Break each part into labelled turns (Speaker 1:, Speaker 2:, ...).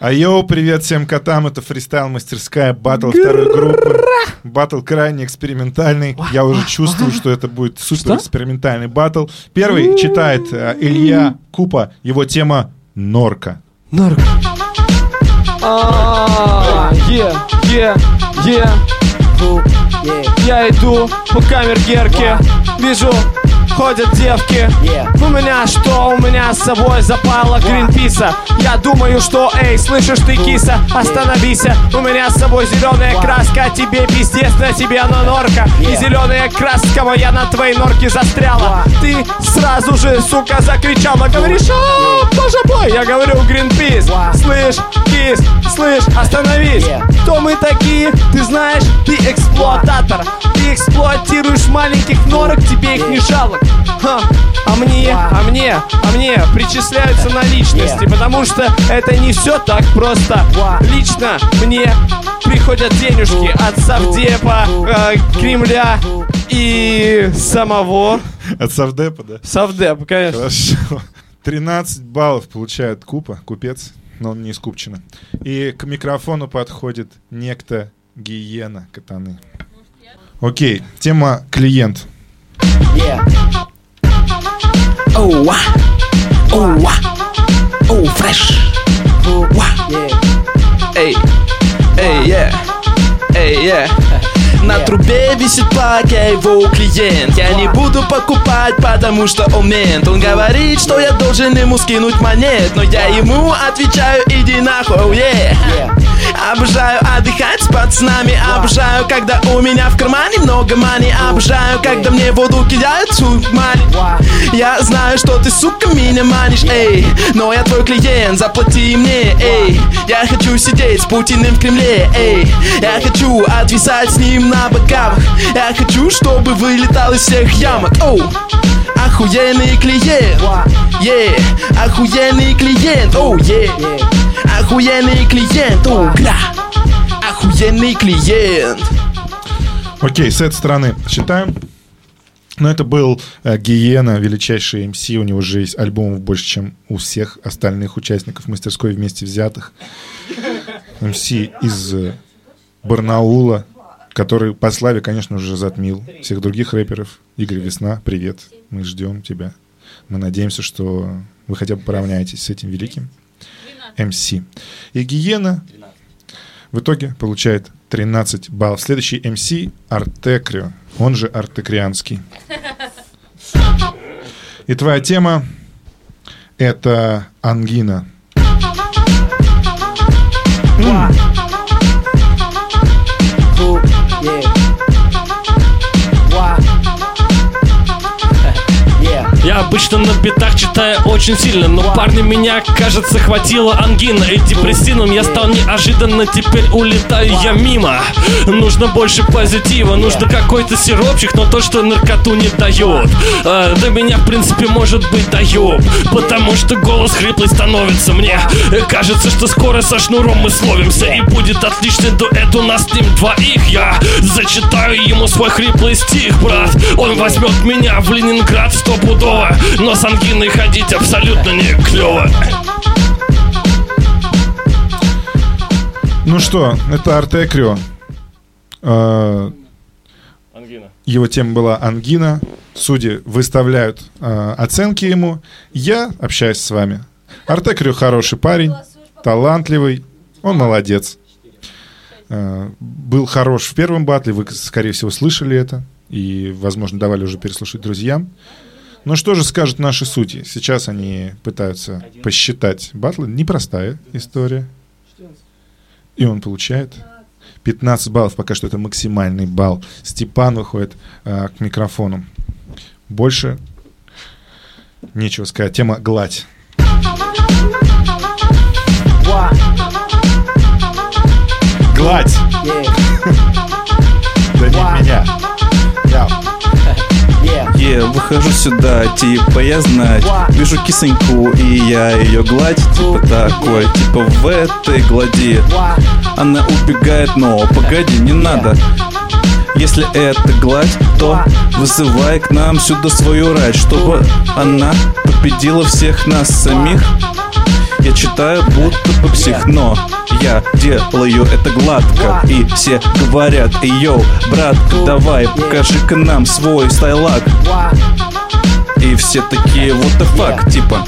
Speaker 1: А йоу, привет всем котам, это фристайл-мастерская, батл второй группы. Батл крайне экспериментальный. Я уже чувствую, что это будет супер экспериментальный батл. Первый читает э, Илья Купа, его тема «Норка».
Speaker 2: Норка. А, е, е, е. Я иду по камергерке, вижу ходят девки. У меня что? У меня с собой запала Гринписа. Я думаю, что, эй, слышишь ты, киса, остановись. У меня с собой зеленая краска, тебе пиздец, на тебе она норка. И зеленая краска моя на твоей норке застряла. Ты сразу же, сука, закричала. Говоришь, о, боже мой, я говорю, Гринпис Слышь, кис, слышь, остановись! Кто мы такие? Ты знаешь, ты эксплуататор. Ты эксплуатируешь маленьких норок, тебе их не жалко. Ха, а мне, а мне, а мне причисляются на личности, потому что это не все так просто. Лично мне приходят денежки от Савдепа, э, Кремля и самого...
Speaker 1: От Савдепа, да?
Speaker 2: Савдепа, конечно.
Speaker 1: Хорошо. 13 баллов получает Купа, купец, но он не из Купчина. И к микрофону подходит некто Гиена Катаны. Окей, тема клиент.
Speaker 3: На трубе висит плак, я его клиент. Я не буду покупать, потому что он мент. Он говорит, что я должен ему скинуть монет Но я ему отвечаю, иди нахуй, oh yeah. Обожаю отдыхать с пацанами Обожаю, когда у меня в кармане много мани. Обожаю, когда мне воду кидают мани Я знаю, что ты, сука, меня манишь, эй. Но я твой клиент, заплати мне, эй. Я хочу сидеть с Путиным в Кремле, эй. Я хочу отвисать с ним на боках Я хочу, чтобы вылетал из всех ямок, оу! Охуенный клиент, yeah Охуенный клиент, оу, yeah Охуенный клиент, оу, гля Охуенный клиент
Speaker 1: Окей, с этой стороны считаем. Но это был э, Гиена, величайший МС. У него же есть альбомов больше, чем у всех остальных участников мастерской вместе взятых. МС из э, Барнаула, который по славе, конечно же, затмил всех других рэперов. Игорь Весна, привет. Мы ждем тебя. Мы надеемся, что вы хотя бы поравняетесь с этим великим МС. И Гиена в итоге получает 13 баллов. Следующий МС Артекрио, он же Артекрианский. И твоя тема это ангина. М,
Speaker 4: Cool. Yeah.
Speaker 5: Я обычно на битах читаю очень сильно Но парни меня, кажется, хватило ангина И депрессивным я стал неожиданно Теперь улетаю я мимо. Нужно больше позитива Нужно какой-то сиропчик Но то, что наркоту не дает. А, Да меня, в принципе, может быть дает Потому что голос хриплый становится мне. Э, Кажется, что скоро со шнуром мы словимся И будет отличный дуэт у нас с ним двоих. Я зачитаю ему свой хриплый стих, брат. Он возьмет меня в Ленинград стопудово Но с ангиной ходить абсолютно не клево
Speaker 1: Ну что, это Артекрио. Э,
Speaker 5: Ангина
Speaker 1: Его тема была ангина. Судьи выставляют э, оценки ему. Я общаюсь с вами. Артекрио хороший парень, талантливый. Он молодец. Э, был хорош в первом батле. Вы, скорее всего, слышали это. И, возможно, давали уже переслушать друзьям. Но что же скажут наши судьи? Сейчас они пытаются посчитать батлы. Непростая история. И он получает 15 баллов. Пока что это максимальный балл. Степан выходит э, к микрофону. Больше нечего сказать. Тема гладь. Гладь!
Speaker 4: Yeah.
Speaker 1: Да не меня. Я.
Speaker 4: Yeah.
Speaker 6: Е, выхожу сюда, типа я знать. Вижу кисоньку, и я ее гладь Типа такой, типа в этой глади. Она убегает, но погоди, не надо. Если это гладь, то вызывай к нам сюда свою рать Чтобы она победила всех нас самих Я читаю будто бы псих, но я делаю это гладко. И все говорят, эй, йоу, братка, давай, покажи-ка нам свой стайлак И все такие, what the fuck, типа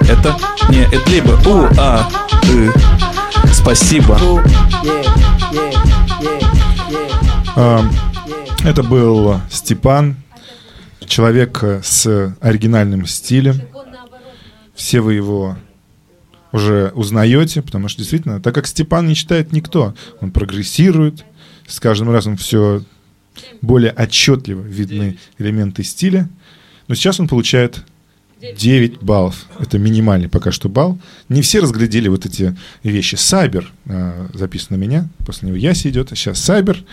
Speaker 6: Это не это либо у, а, э, спасибо.
Speaker 1: Это был Степан, человек э, с оригинальным стилем. Все вы его уже узнаете, потому что действительно, так как Степан не читает никто, он прогрессирует, с каждым разом все более отчетливо видны элементы стиля. Но сейчас он получает 9 баллов. Это минимальный пока что балл. Не все разглядели вот эти вещи. Сайбер э, записан на меня, после него Яси идет, а сейчас Сайбер.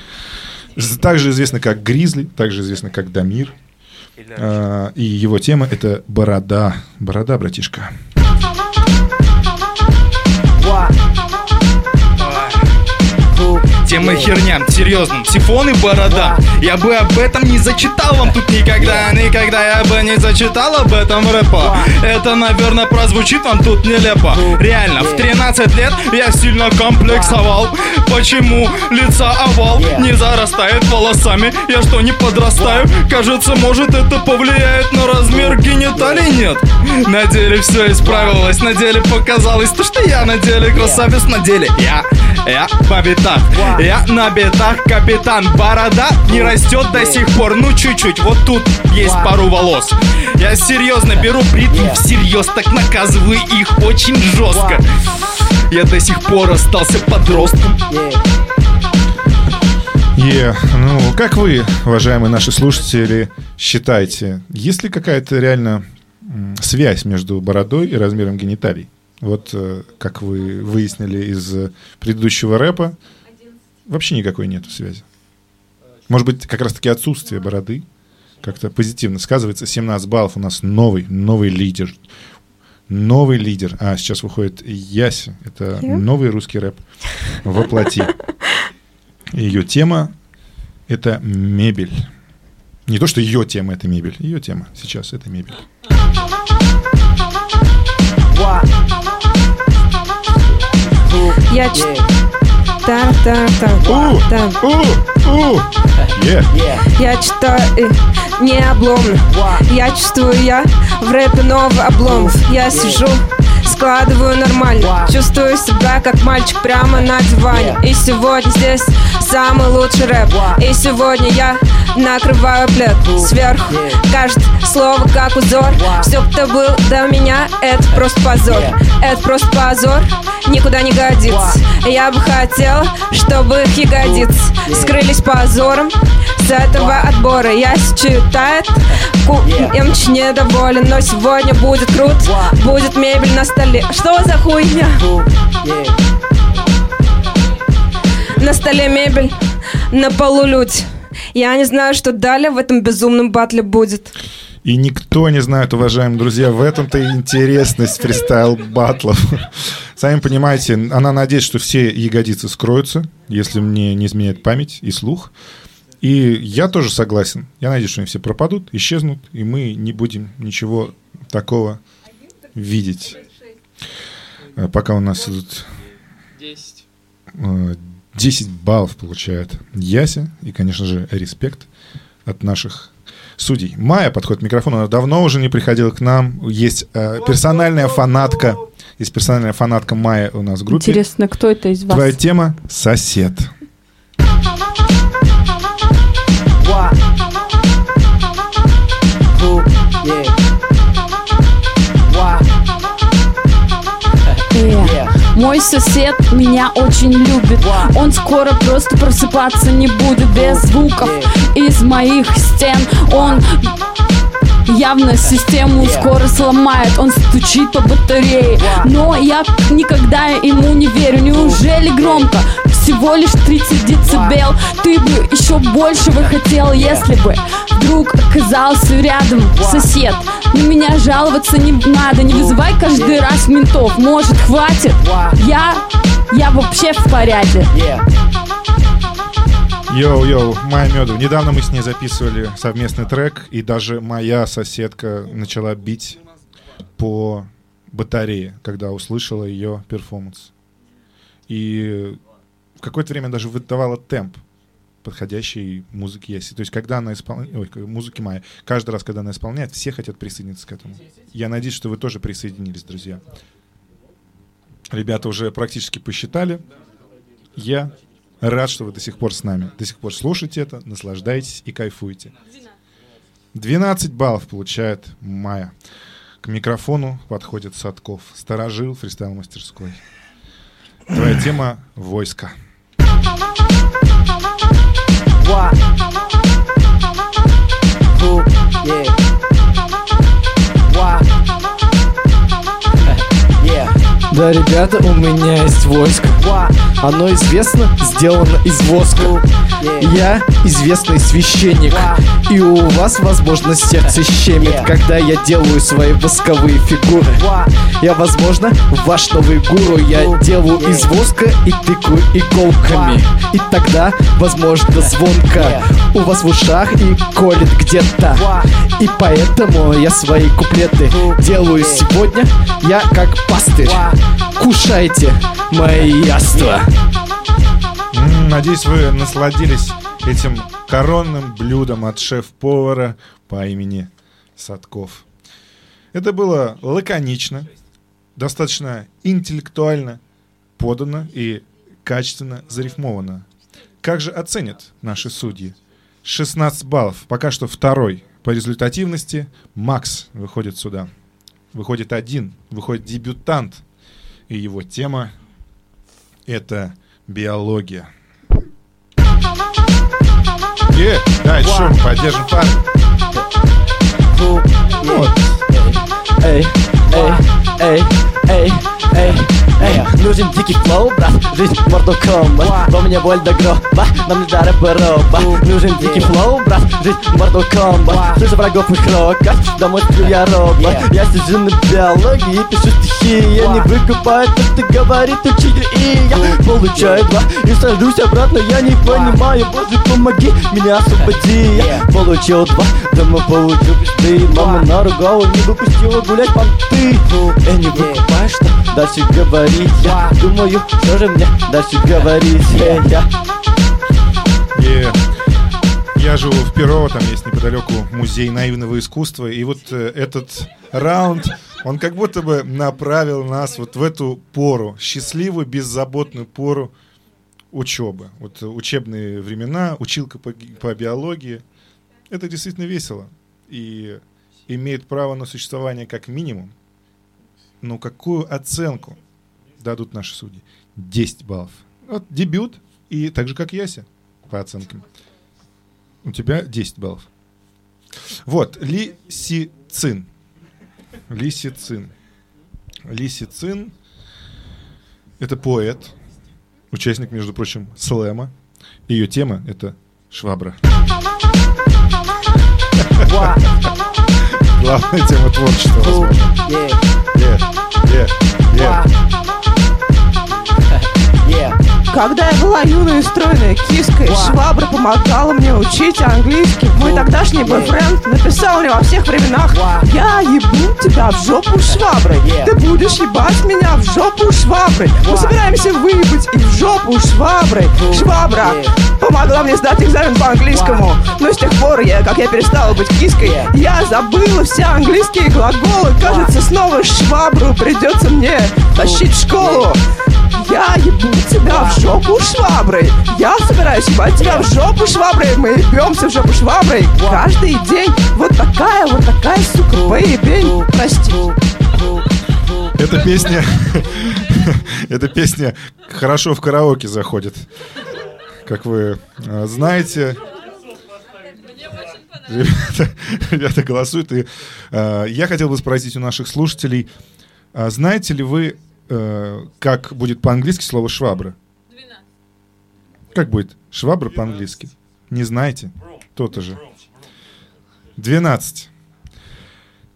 Speaker 1: Также известно как Гризли, также известно как Дамир. А, и его тема это борода. Борода, братишка.
Speaker 7: why Тема херня, серьезно, сифон и борода. Я бы об этом не зачитал вам тут никогда. Никогда я бы не зачитал об этом рэпа. Это, наверное, прозвучит вам тут нелепо. Реально, в 13 лет я сильно комплексовал. Почему лица овал не зарастает волосами? Я что, не подрастаю? Кажется, может это повлияет на размер гениталий? Нет. На деле все исправилось, на деле показалось То, что я на деле красавец, на деле я я по битах, я на битах капитан. Борода не растет до сих пор, ну чуть-чуть. Вот тут есть пару волос. Я серьезно беру бритву всерьез Так наказываю их очень жестко. Я до сих пор остался подростком.
Speaker 1: Е, ну, как вы, уважаемые наши слушатели, считаете, есть ли какая-то реально связь между бородой и размером гениталий? Вот, э, как вы выяснили из э, предыдущего рэпа, вообще никакой нету связи. Может быть, как раз-таки отсутствие бороды как-то позитивно сказывается. 17 баллов у нас новый, новый лидер. Новый лидер. А сейчас выходит Яси. Это новый русский рэп. Воплоти. Ее тема — это мебель. Не то, что ее тема — это мебель. Ее тема сейчас — это мебель.
Speaker 8: Я ч... Та, та, та,
Speaker 1: У!
Speaker 8: та.
Speaker 1: У! У! Е!
Speaker 8: Я читаю не обломно Я чувствую, я в рэпе новый обломов Я сижу, складываю нормально Чувствую себя как мальчик прямо на диване И сегодня здесь самый лучший рэп И сегодня я накрываю плед сверху. Каждое слово как узор. Все, кто был до меня, это просто позор. Это просто позор, никуда не годится. Я бы хотела, чтобы их ягодицы Скрылись позором с этого отбора. Я читает, Эмч недоволен Но сегодня будет круто. Будет мебель на столе. Что за хуйня? На столе мебель, на полу люди Я не знаю, что далее в этом безумном батле будет
Speaker 1: И никто не знает, уважаемые друзья, в этом-то и интересность фристайл батлов. Сами понимаете, она надеется, что все ягодицы скроются, если мне не изменяет память и слух. И я тоже согласен. Я надеюсь, что они все пропадут, исчезнут, и мы не будем ничего такого видеть. Э, Пока у нас идут
Speaker 3: 10.
Speaker 1: Э, 10 баллов получает Яся. И, конечно же, респект от наших судей. Майя подходит к микрофону. Она давно уже не приходила к нам. Есть э, персональная фанатка. Есть персональная фанатка Майя у нас в группе.
Speaker 9: Интересно, кто это из вас?
Speaker 1: Твоя тема — сосед.
Speaker 9: Э, Мой сосед меня очень любит. Он скоро просто просыпаться не будет Без звуков из моих стен. Он явно систему скоро сломает Он стучит по батарее. Но я никогда ему не верю. Неужели громко? Всего лишь 30 децибел. Ты бы еще больше бы хотел, если бы Вдруг оказался рядом сосед. На меня жаловаться не надо. Не вызывай каждый раз ментов. Может хватит? Я... Я вообще в порядке
Speaker 1: Йоу-йоу, Майя Меду. Недавно мы с ней записывали совместный трек, и даже моя соседка начала бить по батареи, когда услышала ее перформанс. И в какое-то время даже выдавала темп подходящей музыки Яси. То есть, когда она исполняет... Ой, музыки Майя. Каждый раз, когда она исполняет, все хотят присоединиться к этому. Я надеюсь, что вы тоже присоединились, друзья. Ребята уже практически посчитали. Я рад, что вы до сих пор с нами. До сих пор слушаете это, наслаждаетесь и кайфуете. 12 баллов получает Майя. К микрофону подходит Садков. Сторожил фристайл-мастерской. Твоя тема — войска.
Speaker 10: What? Who? Yeah.
Speaker 11: Да, ребята, у меня есть войско. Оно известно, сделано из воска. Я известный священник. И у вас, возможно, сердце щемит, когда я делаю свои восковые фигуры. Я, возможно, ваш новый гуру Я делаю из воска и тыкаю иголками И тогда, возможно, звонко У вас в ушах и колет где-то И поэтому я свои куплеты делаю сегодня Я как пастырь Кушайте мои яства
Speaker 1: Надеюсь, вы насладились этим коронным блюдом от шеф-повара по имени Садков. Это было лаконично, достаточно интеллектуально подано и качественно зарифмовано. Как же оценят наши судьи? 16 баллов. Пока что второй по результативности. Макс выходит сюда. Выходит один. Выходит дебютант. И его тема — это биология. Е, дай шум, поддержим парня.
Speaker 10: Who?
Speaker 1: Ну вот,
Speaker 11: Эй, эй, эй, эй, эй, эй Нужен дикий флоу, брат, жизнь Mortal Kombat Во мне боль до гроба, нам не до рэпа роба Нужен дикий флоу, брат, жизнь Mortal Kombat Слышу врагов их рока, домой сплю я робот. Я сижу на биологии и пишу стихи. Я не выкупаю то, что говорит учитель И я. Получаю два и сажусь обратно Я не понимаю, боже, помоги, меня освободи. Я получил два, дома получил пизды Мама наругала, не выпустила гулять понты Я не выкупаю, что дальше говорить Я думаю, что же мне дальше говорить Эй, я
Speaker 1: Е. Я живу в Перово, там есть неподалеку музей наивного искусства, и вот э, этот раунд, он как будто бы направил нас вот в эту пору, счастливую, беззаботную пору учебы. Вот учебные времена, училка по, по биологии. Это действительно весело и имеет право на существование как минимум. Но какую оценку дадут наши судьи? 10 баллов. Вот дебют, и так же, как Яся по оценкам. У тебя 10 баллов. Вот, лисицин. Лисицин. Лисицин — это поэт, участник, между прочим, слэма. Ее тема — это швабра. Главная тема творчества.
Speaker 10: Yeah.
Speaker 1: Е.
Speaker 10: What? Yeah.
Speaker 12: Когда я была юной и стройной киской, швабра помогала мне учить английский. Мой тогдашний бойфренд написал мне во всех временах Я ебу тебя в жопу шваброй. Ты будешь ебать меня в жопу шваброй. Мы собираемся выебать и в жопу шваброй Швабра помогла мне сдать экзамен по английскому. Но с тех пор, я, как я перестала быть киской Я забыла все английские глаголы. Кажется, снова швабру придется мне тащить в школу я ебу тебя в жопу шваброй. Я собираюсь ебать тебя в жопу шваброй. Мы ебемся в жопу шваброй. Каждый день Вот такая, вот такая, сука, поебень. Прости.
Speaker 1: Эта песня... Эта песня хорошо в караоке заходит. Как вы э, знаете... Ребята, ребята голосуют. И, э, я хотел бы спросить у наших слушателей, а знаете ли вы, э, как будет по-английски слово швабра? Как будет швабра по-английски? Не знаете? То-то же. 12.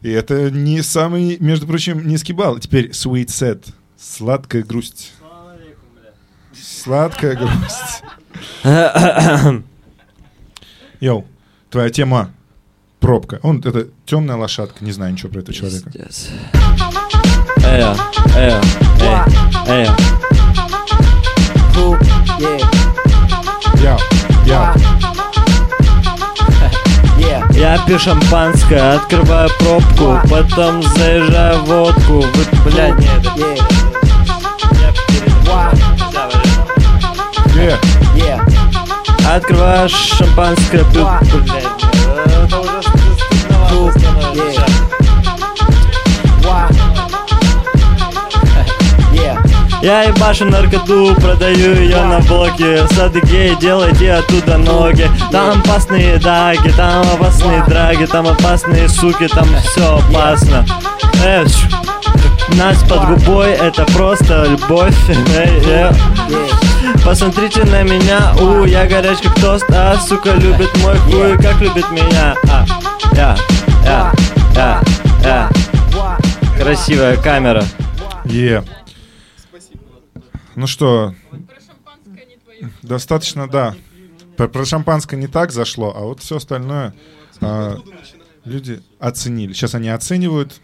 Speaker 1: И это не самый, между прочим, низкий балл. Теперь sweet sad. Сладкая грусть. Сладкая грусть. Йоу, твоя тема пробка. Он это темная лошадка. Не знаю ничего про этого человека.
Speaker 11: Эй,
Speaker 13: Эя, эя.
Speaker 14: Who? Yeah.
Speaker 1: Я, я.
Speaker 14: Yeah.
Speaker 13: Я пью шампанское, открываю пробку, потом заезжаю в водку. Вы, блядь, нет, это
Speaker 14: Yeah.
Speaker 13: Открываю шампанское, пью, блядь. Я ебашу наркоту, продаю ее на блоке. Сады гей, делайте оттуда ноги. Там опасные даги, там опасные драги Там опасные суки, там все опасно. Э, ш- Нас под губой, это просто любовь. Посмотрите на меня, у, я горяч как тост А, сука, любит мой хуй, как любит меня? А, я, я, я, я. Красивая камера.
Speaker 1: Е. Ну что, достаточно, да. Про, про шампанское не так зашло, а вот все остальное а, люди оценили. Сейчас они оценивают.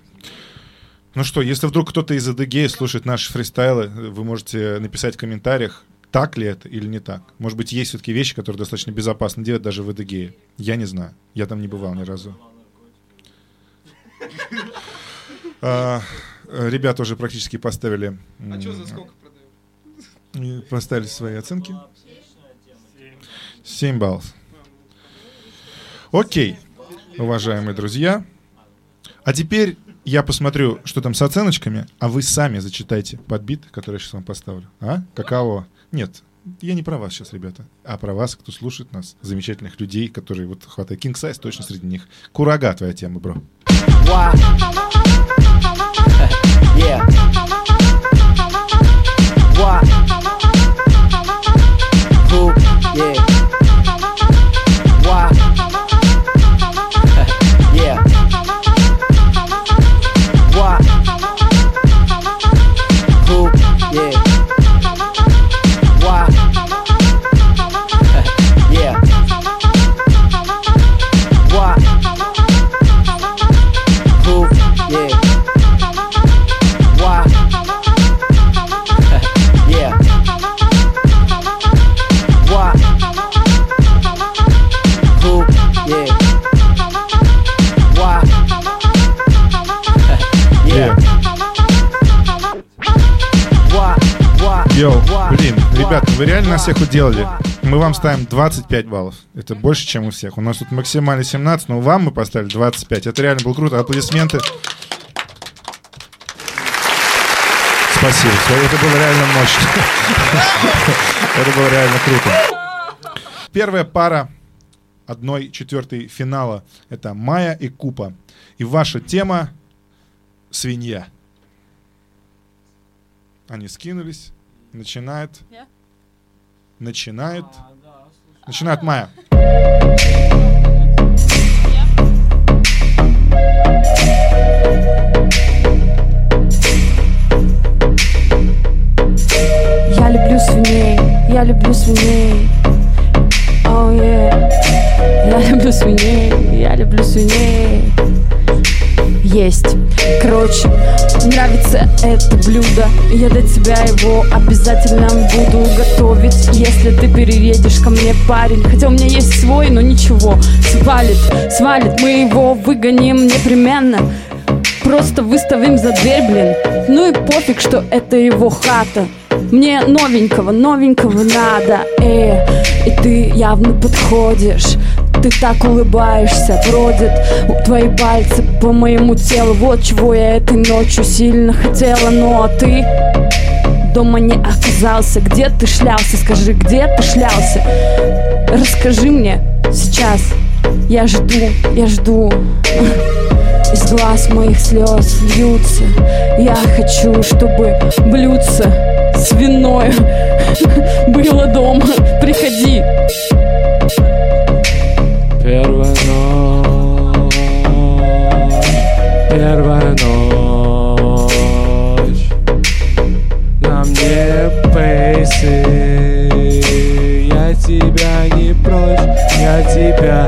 Speaker 1: Ну что, если вдруг кто-то из АДГ слушает наши фристайлы, вы можете написать в комментариях, так ли это или не так. Может быть, есть все-таки вещи, которые достаточно безопасно делать даже в АДГ. Я не знаю. Я там не бывал ни разу. А, Ребята уже практически поставили... А что за сколько продают? Поставили свои оценки. 7 баллов. Окей, уважаемые друзья. А теперь я посмотрю, что там с оценочками, а вы сами зачитайте подбит, который я сейчас вам поставлю. А? Каково? Нет, я не про вас сейчас, ребята, а про вас, кто слушает нас, замечательных людей, которые вот хватает King Size, точно среди них. Курага твоя тема, бро.
Speaker 14: Why? yeah. Why? people
Speaker 1: Йоу, блин, ребята, вы реально нас всех уделали. Мы вам ставим 25 баллов. Это больше, чем у всех. У нас тут максимально 17, но вам мы поставили 25. Это реально было круто. Аплодисменты. Спасибо. Это было реально мощно. Это было реально круто. Первая пара одной четвертой финала. Это Майя и Купа. И ваша тема — свинья. Они скинулись. Начинает. Начинает. Начинает Майя.
Speaker 9: Я люблю свиней, я люблю свиней. Oh yeah. Я люблю свиней, я люблю свиней. Есть. Короче, нравится это блюдо. Я для тебя его обязательно буду готовить. Если ты переедешь ко мне, парень Хотя у меня есть свой, но ничего. Свалит, свалит, мы его выгоним непременно. Просто выставим за дверь, блин. Ну и пофиг, что это его хата. Мне новенького, новенького надо э, И ты явно подходишь ты так улыбаешься, бродят твои пальцы по моему телу. Вот чего я этой ночью сильно хотела Ну а ты дома не оказался. Где ты шлялся, скажи, где ты шлялся? Расскажи мне сейчас. Я жду, я жду. Из глаз моих слез льются. Я хочу, чтобы блюдце свиное было дома. Приходи
Speaker 13: Первая ночь, первая ночь На мне пейсы, я
Speaker 2: тебя не прочь, я тебя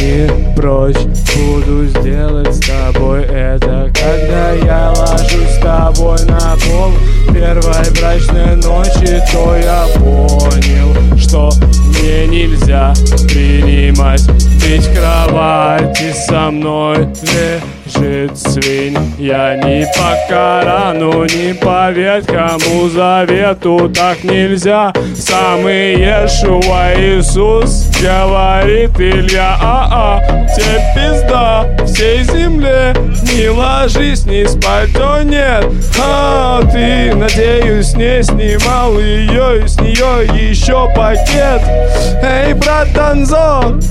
Speaker 2: не прочь Буду сделать с тобой это, когда я ложусь с тобой на пол Первой брачной ночи, то я понял, что мне нельзя принимать. Ведь в кровати со мной лежит свинь. Я ни по Корану, ни по Ветхому Завету так нельзя. Самый Иешуа Иисус говорит Илья А-а, тебе пизда всей земле. Не ложись, не спать, то нет. А ты, надеюсь, не снимал ее И с нее еще пакет Эй, брат Танзон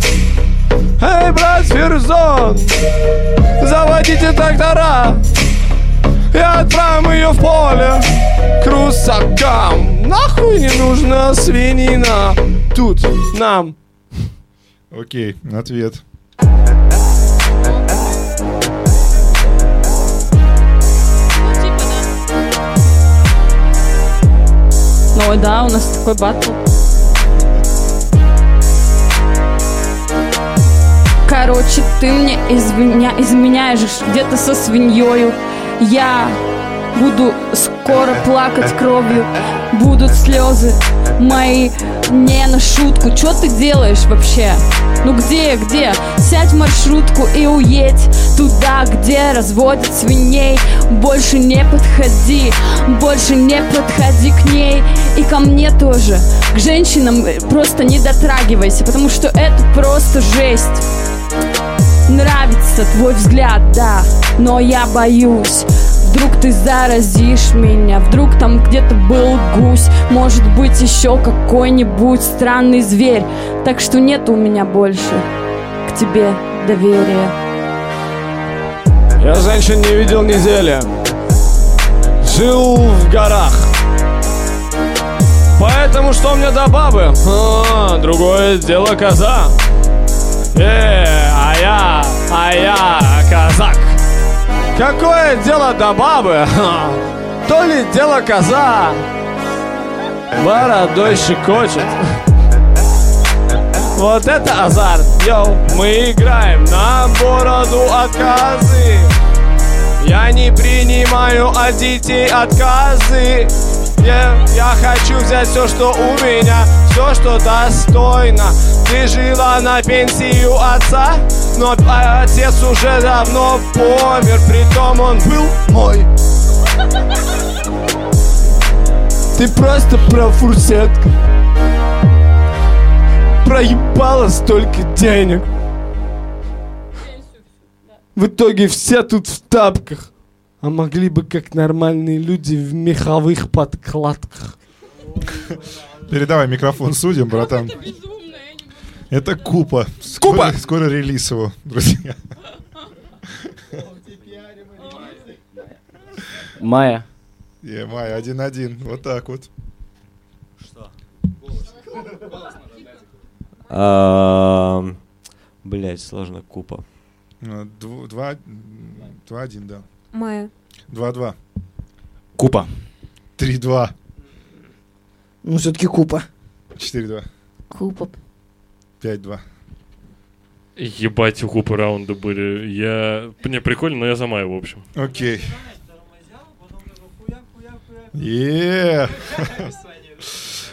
Speaker 2: Эй, брат Ферзон! Заводите трактора И отправим ее в поле К русакам. Нахуй не нужна свинина? Тут нам.
Speaker 1: Окей, ответ.
Speaker 9: Ну да, у нас такой батл. Короче, ты мне извиня... изменяешь где-то со свиньёю. Я буду скоро плакать кровью. Будут слезы мои не на шутку. Чё ты делаешь вообще? Ну где, где? Сядь в маршрутку и уедь туда, где разводят свиней. Больше не подходи, больше не подходи к ней и ко мне тоже. К женщинам просто не дотрагивайся, потому что это просто жесть. Нравится твой взгляд, да, но я боюсь. Вдруг ты заразишь меня, вдруг там где-то был гусь Может быть еще какой-нибудь странный зверь. Так что нет у меня больше к тебе доверия.
Speaker 2: Я женщин не видел недели Жил в горах. Поэтому что мне до бабы? А, другое дело коза Э, а я, а я казак. Какое дело до бабы? То ли дело коза. Бородой щекочет Вот это азарт, йоу Мы играем на бороду отказы Я не принимаю от детей отказы. Я, я хочу взять все, что у меня Все, что достойно Ты жила на пенсию отца Но отец уже давно помер Притом он был мой. Ты просто профурсетка. Проебала столько денег. В итоге все тут в тапках. А могли бы как нормальные люди в меховых подкладках.
Speaker 1: Передавай микрофон судьям, братан. Это Купа. Скоро,
Speaker 7: Купа!
Speaker 1: Скоро релиз его, друзья.
Speaker 13: Майя.
Speaker 1: Е, Май, один-один. Вот так вот.
Speaker 13: Блять, сложно купа.
Speaker 1: Ну, дв- Два, два-один, да.
Speaker 8: Майя.
Speaker 1: Два-два.
Speaker 7: Купа.
Speaker 1: Три-два.
Speaker 10: Ну, все-таки купа.
Speaker 1: Четыре-два.
Speaker 9: Купа.
Speaker 1: Пять-два.
Speaker 5: Ебать, у Купы раунды были. Я... Мне прикольно, но я за Майю, в общем.
Speaker 1: Окей.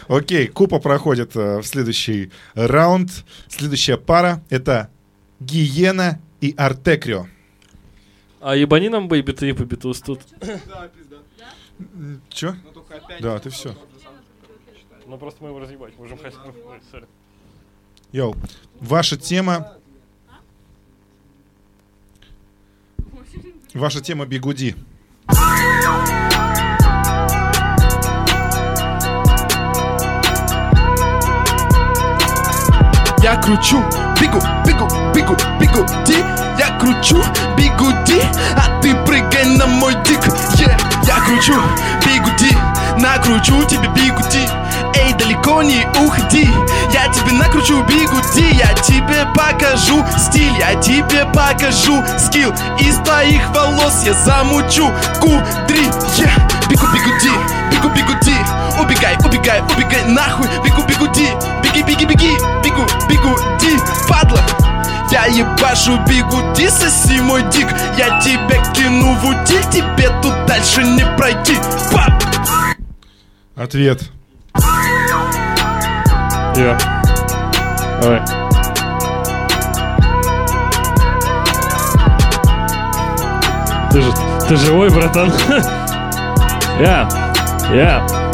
Speaker 1: Окей, Купа проходит э, в следующий раунд. Следующая пара — это Гиена и Артекрио.
Speaker 5: А ебани нам бейби ты по битус тут.
Speaker 1: Чё? Да, ты все.
Speaker 5: Ну просто мы его разъебать. Можем. Ой, сори.
Speaker 1: Йоу, ваша тема... Ваша тема бигуди.
Speaker 3: Я кручу, бигу, бигу, бигу, бигуди Я кручу, бигуди, а ты прыгай на мой дик yeah. Я кручу, бигуди, накручу тебе бигуди Эй, далеко не уходи. Я тебе накручу бигуди Я тебе покажу стиль Я тебе покажу скилл. Из твоих волос я замучу кудри. Yeah. Бигу, бигуди, бигу, бигуди Убегай, убегай, убегай нахуй. Бигу, бигуди, Беги, беги, беги, бегу, бегу, ди, падла. Я ебашу бигуди, соси мой дик. Я тебя кину в утиль, тебе тут дальше не пройти. Пап!
Speaker 1: Ответ.
Speaker 5: Я. Давай. Ты же, ты живой, братан? Я, я.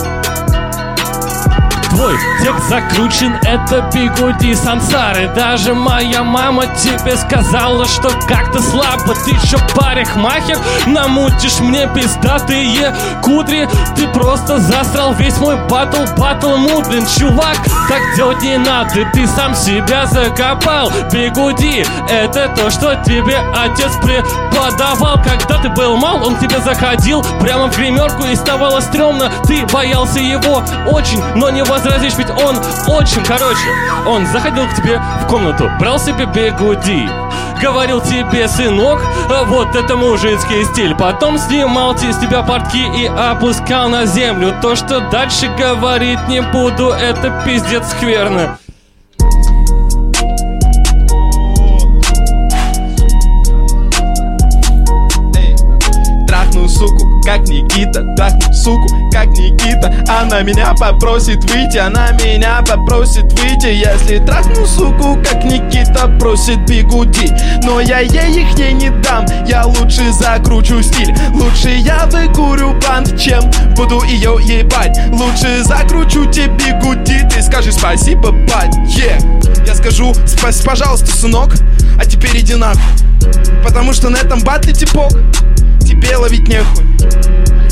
Speaker 5: Твой текст закручен, это бигуди сансары. Даже моя мама тебе сказала, что как-то слабо. Ты еще парикмахер, намутишь мне пиздатые кудри. Ты просто засрал весь мой батл, батл мудрен Чувак, так делать не надо, ты сам себя закопал. Бигуди, это то, что тебе отец преподавал. Когда ты был мал, он тебе заходил прямо в гримерку И ставало стрёмно, ты боялся его очень, но не возразишь, ведь он очень, короче. Он заходил к тебе в комнату, брал себе бигуди Говорил тебе, сынок, а вот это мужицкий стиль Потом снимал с тебя портки и опускал на землю. То, что дальше говорить не буду, это пиздец скверно
Speaker 3: как Никита Трахну суку, как Никита. Она меня попросит выйти Она меня попросит выйти. Если трахну суку, как Никита Просит бигуди. Но я ей их ей не дам Я лучше закручу стиль. Лучше я выкурю бант Чем буду ее ебать. Лучше закручу тебе бигуди Ты скажешь спасибо, бать. Yeah. Я скажу спас, пожалуйста, сынок А теперь иди нахуй. Потому что на этом батле типок Тебе ловить нехуй.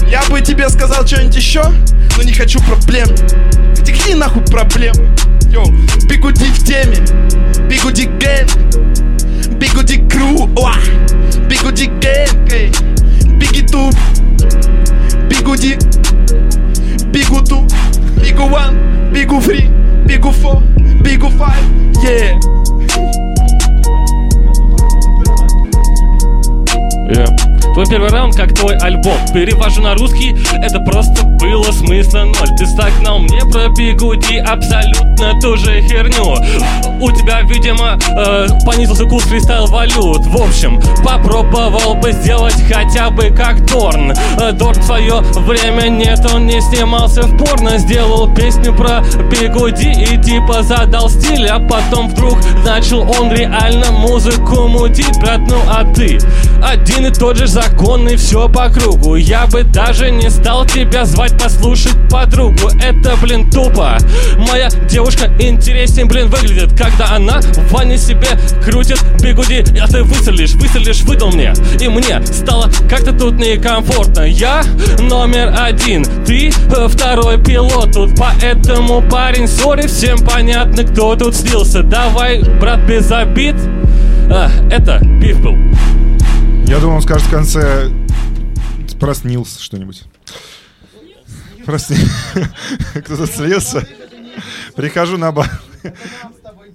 Speaker 3: Я бы тебе сказал что-нибудь еще Но не хочу проблем. Хотя какие нахуй проблемы Йоу, бигуди в теме. Бигуди gang. Бигуди crew уа. Бигуди gang эй. Биги two Бигуди. Бигу two Бигу one. Бигу three. Бигу four. Бигу файв. Yeah.
Speaker 5: Я. Твой первый раунд, как твой альбом. Перевожу на русский, это просто было смысла ноль Ты стакнул мне про бигуди абсолютно ту же херню. У тебя, видимо, э, понизился курс фристайл валют. В общем, попробовал бы сделать хотя бы как Дорн Э, Дорн в свое время нет, он не снимался в порно. Сделал песню про бигуди и типа задал стиль А потом вдруг начал он реально музыку мутить. Брат, ну а ты? Один и тот же закон и все по кругу. Я бы даже не стал тебя звать послушать подругу. Это, блин, тупо. Моя девушка интереснее, блин, выглядит Когда она в ванне себе крутит бигуди. А ты выстрелишь, выстрелишь, выдал мне. И мне стало как-то тут некомфортно. Я номер один, ты э, второй пилот. Тут Поэтому, парень, сори, всем понятно, кто тут слился Давай, брат, без обид. А, Это пив был
Speaker 1: Я думал, он скажет в конце проснился что-нибудь. Прости. Кто-то слился. Прихожу на бар.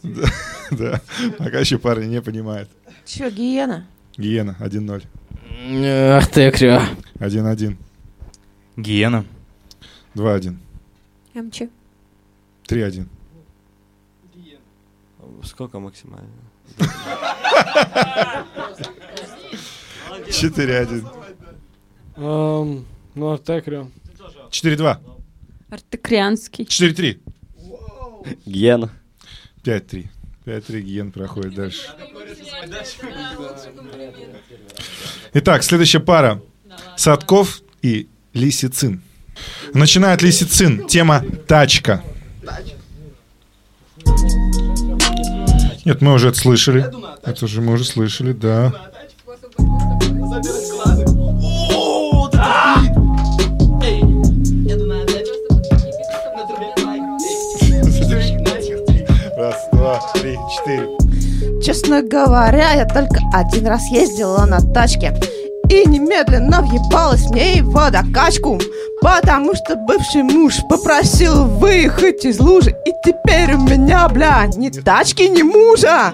Speaker 1: Да, Да, пока еще парни не понимают.
Speaker 8: Че, гиена?
Speaker 1: Гиена, 1-0.
Speaker 2: Ах ты, крё.
Speaker 1: 1-1.
Speaker 6: Гиена.
Speaker 1: 2-1.
Speaker 8: МЧ.
Speaker 1: 3-1.
Speaker 13: Сколько максимально?
Speaker 1: 4-1.
Speaker 2: Эм, ну, Артек, крё.
Speaker 1: 4-2.
Speaker 9: Артекрианский.
Speaker 1: 4-3.
Speaker 13: Гиена.
Speaker 1: 5-3. 5-3 Гиен проходит дальше. Итак, следующая пара. Садков и Лисицин. Начинает Лисицин. Тема «Тачка». Нет, мы уже это слышали. Это уже мы уже слышали, да.
Speaker 12: Честно говоря, я только один раз ездила на тачке И немедленно въебалась мне его докачку Потому что бывший муж попросил выехать из лужи И теперь у меня, бля, ни тачки, ни мужа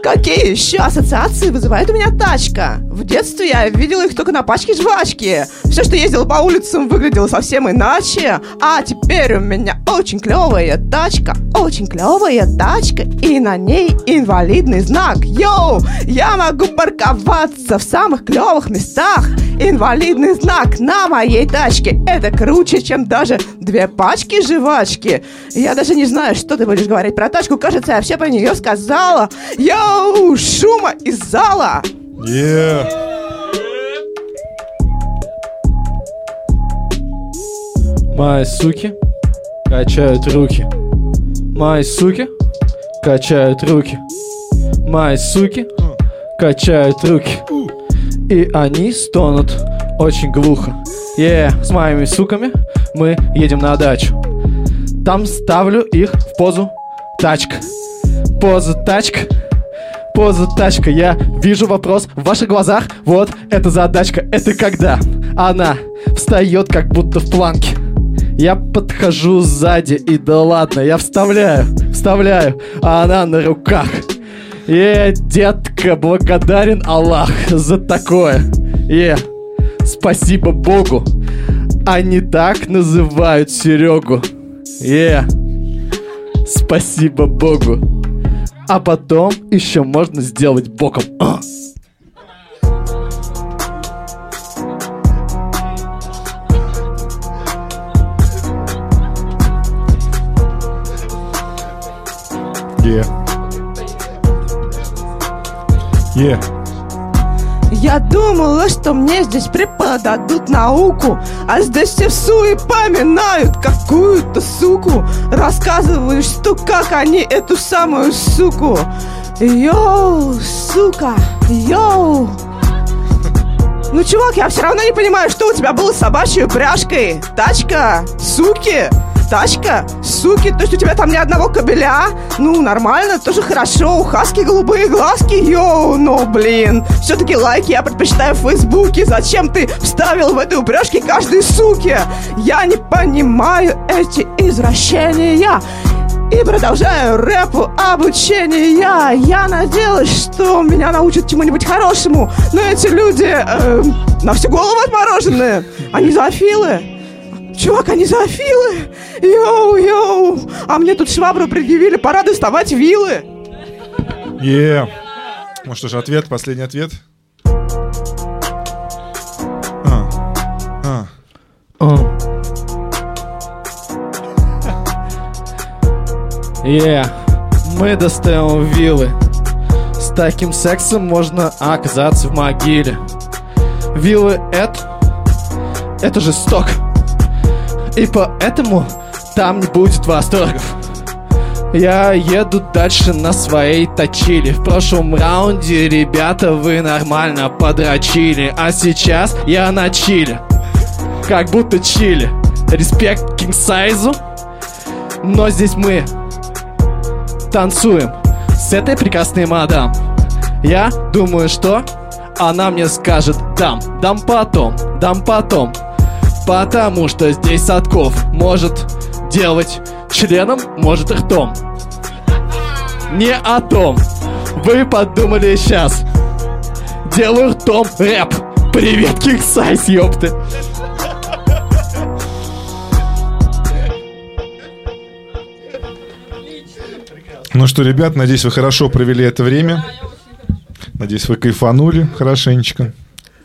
Speaker 12: Какие еще ассоциации вызывает у меня тачка? В детстве я видела их только на пачке жвачки. Все, что ездила по улицам, выглядело совсем иначе. А теперь у меня очень клевая тачка, очень клевая тачка, и на ней инвалидный знак. Йоу, я могу парковаться в самых клевых местах. Инвалидный знак на моей тачке. Это круче, чем даже две пачки жвачки. Я даже не знаю, что ты будешь говорить про тачку. Кажется, я все про нее сказала. Йоу, шума из зала.
Speaker 1: Yeah.
Speaker 10: Мои суки качают руки. Мои суки качают руки. Мои суки качают руки. И они стонут очень глухо. Е, с моими суками мы едем на дачу. Там ставлю их в позу тачка. Поза тачка. Поза тачка. Я вижу вопрос в ваших глазах. Вот эта задачка. Это когда она встает как будто в планке. Я подхожу сзади и да ладно, я вставляю, вставляю, а она на руках. Е, детка, благодарен Аллах за такое. Е, спасибо Богу. Они так называют Серегу. Е, спасибо Богу. А потом еще можно сделать боком. А.
Speaker 1: Yeah. Yeah.
Speaker 12: Я думала, что мне здесь преподадут науку А здесь все в поминают какую-то суку Рассказывают, что как они эту самую суку. Йоу, сука, йоу. Ну, чувак, я все равно не понимаю, что у тебя было с собачьей упряжкой. Тачка, суки, тачка, суки, то есть у тебя там ни одного кабеля? Ну, нормально, тоже хорошо, у Хаски голубые глазки, йоу, но, блин, все-таки лайки я предпочитаю в Фейсбуке, зачем ты вставил в этой упряжке каждой суки? Я не понимаю эти извращения. И продолжаю рэпу обучение я. Я надеялась, что меня научат чему-нибудь хорошему. Но эти люди э, на всю голову отмороженные. Они зоофилы. Чувак, они зоофилы. Йоу-йоу. А мне тут швабру предъявили. Пора доставать вилы.
Speaker 1: Yeah. Ну что ответ, последний ответ. А. А.
Speaker 10: Е, мы достаем вилы. С таким сексом можно оказаться в могиле. Вилы это... Это жесток. И поэтому там не будет восторгов. Я еду дальше на своей точили. В прошлом раунде, ребята, вы нормально подрочили. А сейчас я на чили. Как будто чили. Респект кинг-сайзу. Но здесь мы танцуем с этой прекрасной мадам. Я думаю, что она мне скажет Дам, дам потом, дам потом Потому что здесь Садков может делать членом, может ртом Не о том. Вы подумали сейчас. Делаю ртом рэп. Привет, Киксайз, ёпты.
Speaker 1: Ну что, ребят, надеюсь, вы хорошо провели это время. Надеюсь, вы кайфанули хорошенечко.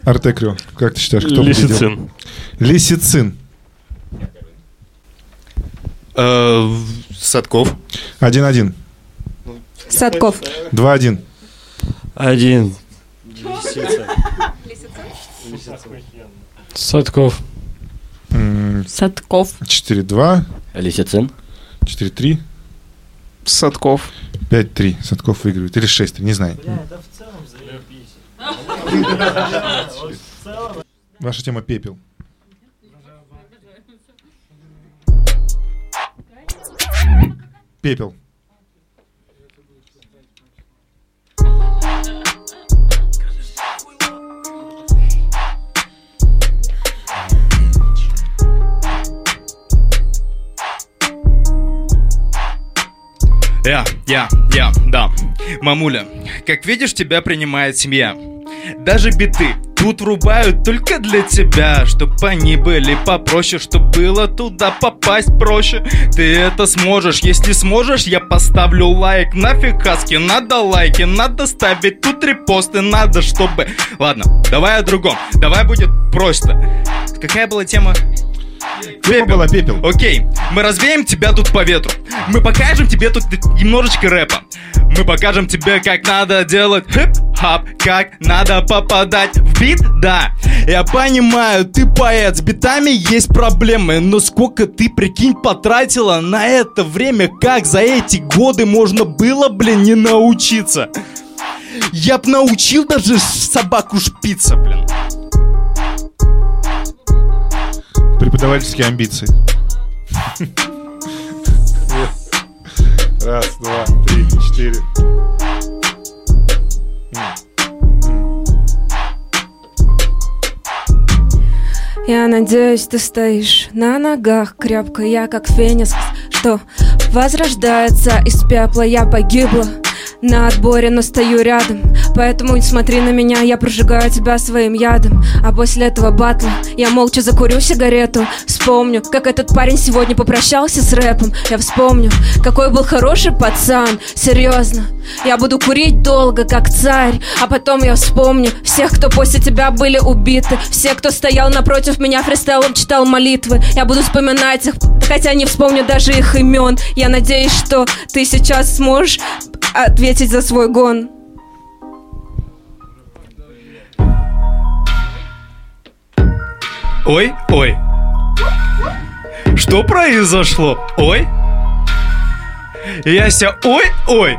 Speaker 1: Артекрио, как ты считаешь, кто победил?
Speaker 2: Лисицин.
Speaker 1: Лисицин.
Speaker 7: Э, Садков.
Speaker 1: Один-один.
Speaker 8: Садков.
Speaker 1: Два-один.
Speaker 13: Один.
Speaker 2: Садков.
Speaker 1: М,
Speaker 9: Садков.
Speaker 1: 4-2.
Speaker 13: Лисицин.
Speaker 1: 4-3.
Speaker 7: Садков.
Speaker 1: 5-3. Садков выигрывает. Или 6-3, не знаю. Ваша тема пепел. Пепел.
Speaker 7: Я, я, я, да. Мамуля, как видишь, тебя принимает семья. Даже биты тут врубают только для тебя. Чтоб они были попроще, чтоб было туда попасть проще. Ты это сможешь, если сможешь, я поставлю лайк. Нафиг хаски, надо лайки, надо ставить. Тут репосты Надо, чтобы... Ладно, давай о другом, давай будет просто. Какая была тема?
Speaker 1: Тема была пепел.
Speaker 7: Окей, мы развеем тебя тут по ветру. Мы покажем тебе тут немножечко рэпа. Мы покажем тебе, как надо делать хип-хап, как надо попадать в бит, да. Я понимаю, ты поэт, с битами есть проблемы, но сколько ты, прикинь, потратила на это время, как за эти годы можно было, блин, не научиться. Я б научил даже собаку шпица, блин.
Speaker 1: Преподавательские амбиции. Раз, два, три, четыре.
Speaker 8: Я надеюсь, ты стоишь на ногах крепко, я как феникс, что возрождается из пепла, я погибла на отборе, но стою рядом. Поэтому не смотри на меня, я прожигаю тебя своим ядом. А после этого батла я молча закурю сигарету. Вспомню, как этот парень сегодня попрощался с рэпом. Я вспомню, какой был хороший пацан. Серьезно, я буду курить долго, как царь А потом я вспомню всех, кто после тебя были убиты Все, кто стоял напротив меня фристайлом, читал молитвы Я буду вспоминать их, хотя не вспомню даже их имен Я надеюсь, что ты сейчас сможешь ответить за свой гон.
Speaker 7: Ой, ой. Что произошло? Ой. Яся, ой, ой.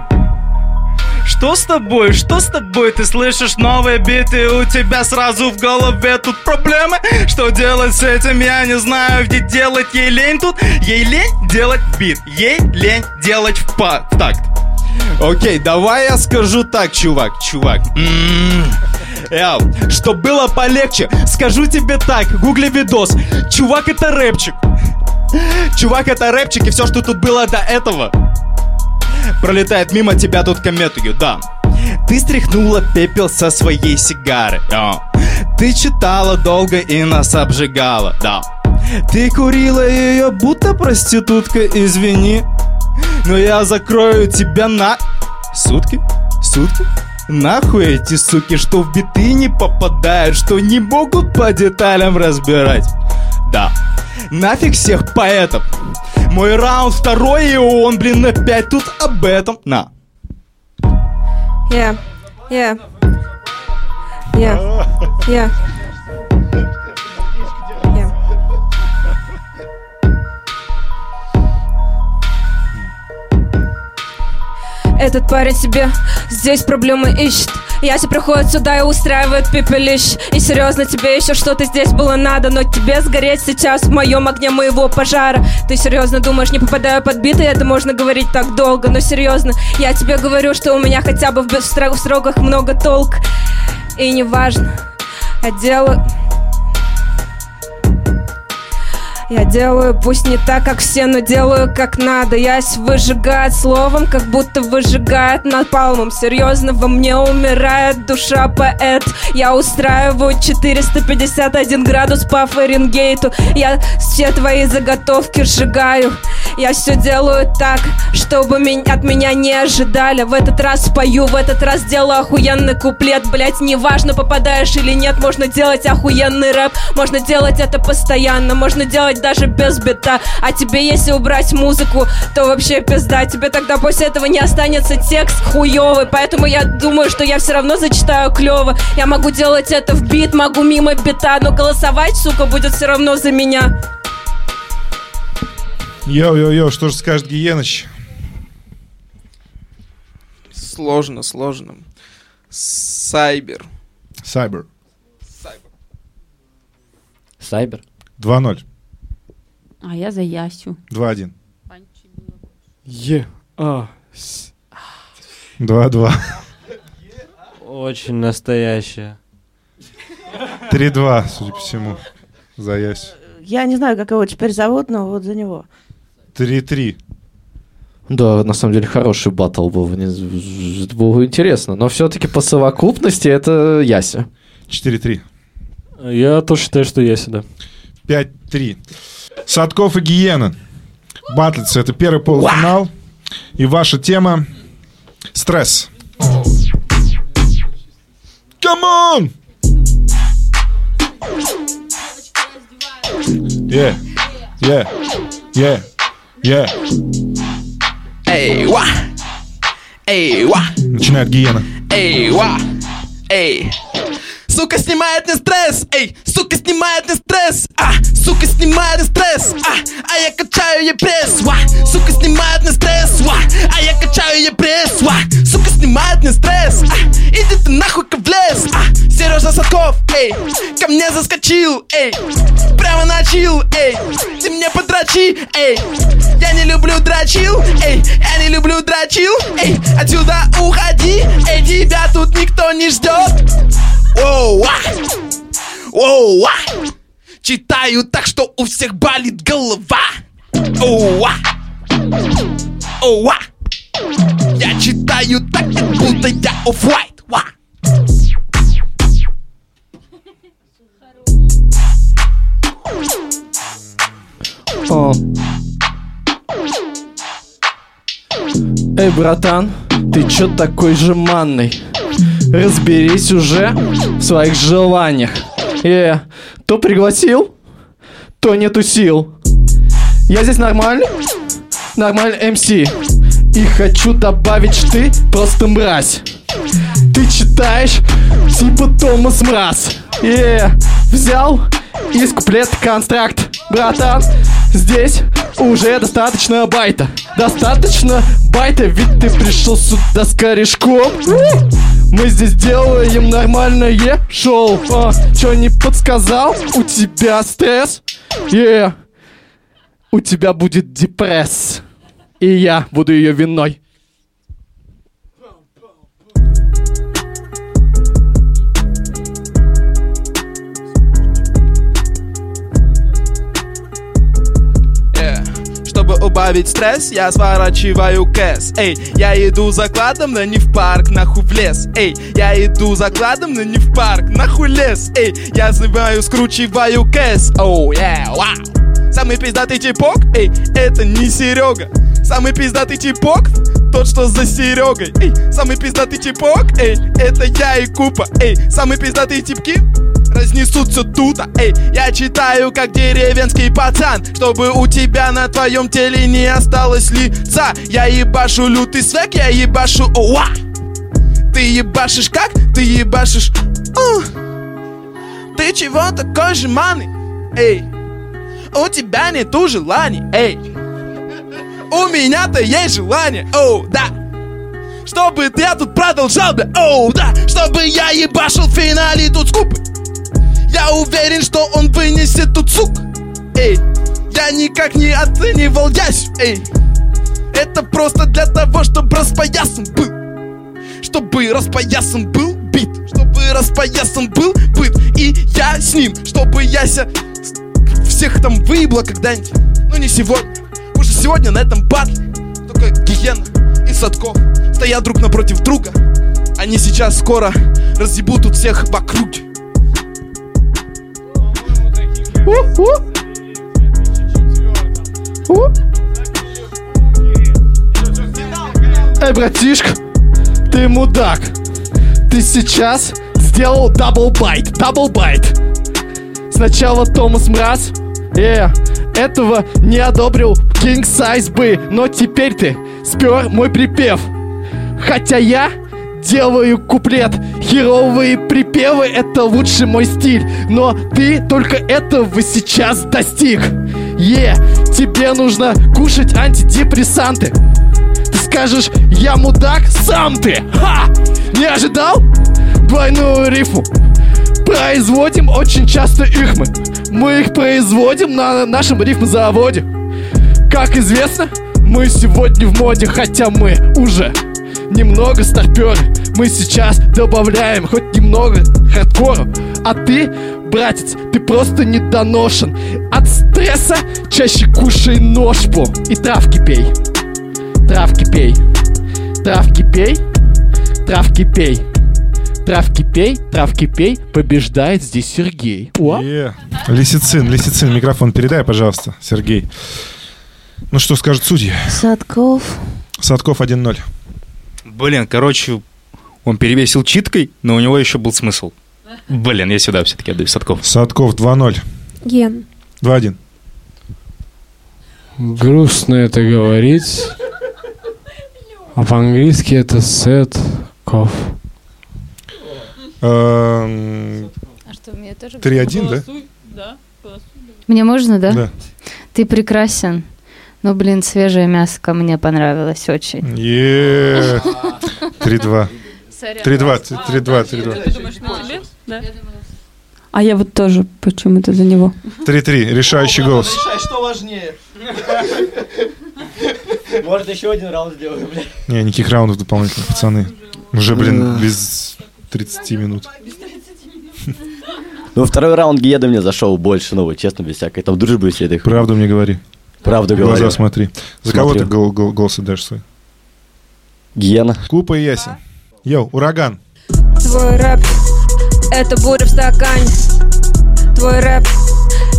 Speaker 7: Что с тобой? Что с тобой? Ты слышишь новые биты, у тебя сразу в голове тут проблемы? Что делать с этим, я не знаю, где делать ей лень тут? Ей лень делать бит, ей лень делать в, па- в такт. Окей, давай я скажу так, чувак, чувак. М-м. Яу, чтоб было полегче, скажу тебе так, гугли видос. Чувак, это рэпчик. Чувак, это рэпчик, и все, что тут было до этого, пролетает мимо тебя тут кометую, да. Ты стряхнула пепел со своей сигары, да. Ты читала долго и нас обжигала, да. Ты курила ее, будто проститутка, извини. Но я закрою тебя на... Сутки? Сутки? Нахуй эти суки, что в биты не попадают, что не могут по деталям разбирать. Да. Нафиг всех поэтов. Мой раунд второй, и он, блин, опять тут об этом. На.
Speaker 8: Yeah, yeah, yeah, yeah. Этот парень себе здесь проблемы ищет. Яся приходит сюда и устраивает пепелище И серьезно, тебе еще что-то здесь было надо Но тебе сгореть сейчас в моем огне моего пожара. Ты серьезно думаешь, не попадаю под биты? Это можно говорить так долго Но серьезно, я тебе говорю, что у меня хотя бы в, в строгах много толк. И неважно, я делаю... Я делаю, пусть не так, как все, но делаю как надо. Ясь выжигает словом, как будто выжигает напалмом Серьезно, во мне умирает душа поэт. Я устраиваю 451 градус по Фаренгейту. Я все твои заготовки сжигаю. Я все делаю так, чтобы от меня не ожидали. В этот раз пою, в этот раз делаю охуенный куплет. Блять, неважно, попадаешь или нет Можно делать охуенный рэп. Можно делать это постоянно Можно делать даже без бита А тебе если убрать музыку, то вообще пизда Тебе тогда после этого не останется текст хуёвый Поэтому я думаю, что я все равно зачитаю клево Я могу делать это в бит, могу мимо бита Но голосовать, сука, будет все равно за меня
Speaker 1: Йоу-йоу-йоу, что же скажет Гиеныч?
Speaker 15: Сложно, сложно. Сайбер.
Speaker 1: Сайбер.
Speaker 13: Сайбер.
Speaker 1: 2-0.
Speaker 9: А я за Ясю.
Speaker 1: 2-1.
Speaker 5: Е. А. С.
Speaker 1: 2-2.
Speaker 13: Очень настоящая.
Speaker 1: 3-2, судя по всему. За Ясь.
Speaker 12: Я не знаю, как его теперь зовут, но вот за него.
Speaker 1: 3-3.
Speaker 10: Да, на самом деле хороший батл был. Это было интересно. Но все-таки по совокупности это Яся.
Speaker 1: 4-3.
Speaker 5: Я тоже считаю, что я сюда.
Speaker 1: 5-3. Садков и Гиена. Батлицы. Это первый полуфинал. И ваша тема — стресс. Come on! Yeah, yeah, yeah, yeah.
Speaker 3: Эй, ва! Эй, ва!
Speaker 1: Начинает Гиена.
Speaker 3: Эй, ва! Эй! Сука снимает мне стресс, эй, сука снимает мне стресс, а, сука снимает мне стресс, а, а я качаю ей пресс, ва, сука снимает мне стресс, ва, а я качаю ей пресс, ва, сука снимает мне стресс, а, иди ты нахуй как в лес, а, Сережа Садков, эй, ко мне заскочил, эй, прямо начал, эй, ты мне подрачи, эй, я не люблю дрочил, эй, я не люблю дрочил, эй, отсюда уходи, эй, тебя тут никто не ждет. Воу, а! Воу, а! Читаю так, что у всех болит голова. Оу, а! Оу, а! Я читаю так, как будто я офф-white.
Speaker 10: О. Эй, братан, ты чё такой жеманный? Разберись уже в своих желаниях. Э, то пригласил, то нету сил. Я здесь нормальный, нормальный МС. И хочу добавить, что ты просто мразь. Ты читаешь типа Томас Мраз. Э, взял из куплета контракт. Братан, здесь уже достаточно байта. Достаточно байта, ведь ты пришел сюда с корешком. Мы здесь делаем нормальное шоу. А, чё не подсказал? У тебя стресс? Е. У тебя будет депресс. И я буду ее виной.
Speaker 3: Убавить стресс, я сворачиваю кэс. Эй, я иду закладом, но не в парк, нахуй в лес. Эй, я иду закладом, но не в парк, нахуй лес. Эй, я знаю, скручиваю кэс. Оу, yeah, вау Самый пиздатый типок, эй, это не Серега. Самый пиздатый типок, тот, что за Серегой Эй, самый пиздатый типок, эй, это я и Купа Эй, самые пиздатые типки разнесут все тута Эй, я читаю как деревенский пацан Чтобы у тебя на твоем теле не осталось лица Я ебашу лютый свек, я ебашу уа Ты ебашишь как? Ты ебашишь у. Ты чего такой жеманный? Эй, у тебя нету желаний, эй У меня-то есть желание, оу, да. Чтобы я тут продолжал, бля, оу, да. Чтобы я ебашил в финале тут скупы Я уверен, что он вынесет тут сук Эй, я никак не оценивал Ясю, эй. Это просто для того, чтобы распоясан был. Чтобы распоясан был бит. Чтобы распоясан был быт. И я с ним, чтобы Яся всех там выебла когда-нибудь. Ну не сегодня сегодня на этом батле Только Гиена и Садков Стоят друг напротив друга Они сейчас скоро разъебут тут всех в округе
Speaker 10: Эй, братишка, ты мудак. Ты сейчас сделал double bite, double bite. Сначала Томас Мраз, э, этого не одобрил King Size бы, но теперь ты спер мой припев. Хотя я делаю куплет, херовые припевы это лучший мой стиль, но ты только этого сейчас достиг. Е, тебе нужно кушать антидепрессанты. Ты скажешь, я мудак, сам ты! Ха! Не ожидал? Двойную рифму. Производим очень часто их мы. Мы их производим на нашем рифмозаводе. Как известно, мы сегодня в моде, хотя мы уже немного старперы. Мы сейчас добавляем хоть немного хардкора. А ты, братец, ты просто недоношен. От стресса чаще кушай ножпу и травки пей.
Speaker 2: Травки пей, травки пей, травки пей. Травки пей, травки пей, побеждает здесь Сергей. О,
Speaker 1: Е. Лисицин, Лисицин, микрофон передай, пожалуйста, Сергей. Ну что скажут судьи?
Speaker 12: Садков.
Speaker 1: Садков 1-0.
Speaker 7: Блин, короче, он перевесил читкой, но у него еще был смысл. Блин, я сюда все-таки отдаю Садков.
Speaker 1: Садков 2-0.
Speaker 8: Ген.
Speaker 1: 2-1.
Speaker 2: грустно это говорить. А по-английски это сет ков.
Speaker 1: Эм,
Speaker 9: А что, мне тоже
Speaker 1: 3-1, да?
Speaker 9: Мне можно, да?
Speaker 1: Да.
Speaker 9: Ты прекрасен. Ну, блин, свежее мяско мне понравилось очень.
Speaker 1: Е. 3-2.
Speaker 9: Сорян.
Speaker 1: 3-2, 3-2, 3-2.
Speaker 16: А я вот тоже почему-то за него.
Speaker 1: 3-3, решающий голос.
Speaker 11: Решай, что важнее. Может, еще один раунд сделаем, блядь.
Speaker 1: Не, никаких раундов дополнительных, пацаны. Уже, блин, без 30 минут.
Speaker 11: Ну, второй раунд Геда мне зашел больше, ну, честно, без всякой там дружбы и хуйни.
Speaker 1: Правду мне говори.
Speaker 11: Правду
Speaker 1: В глаза смотри. За кого ты голос отдашь свой?
Speaker 11: Гиена.
Speaker 1: Купа и Яси. Йоу, ураган.
Speaker 8: Твой рэп — это буря в стакане Твой рэп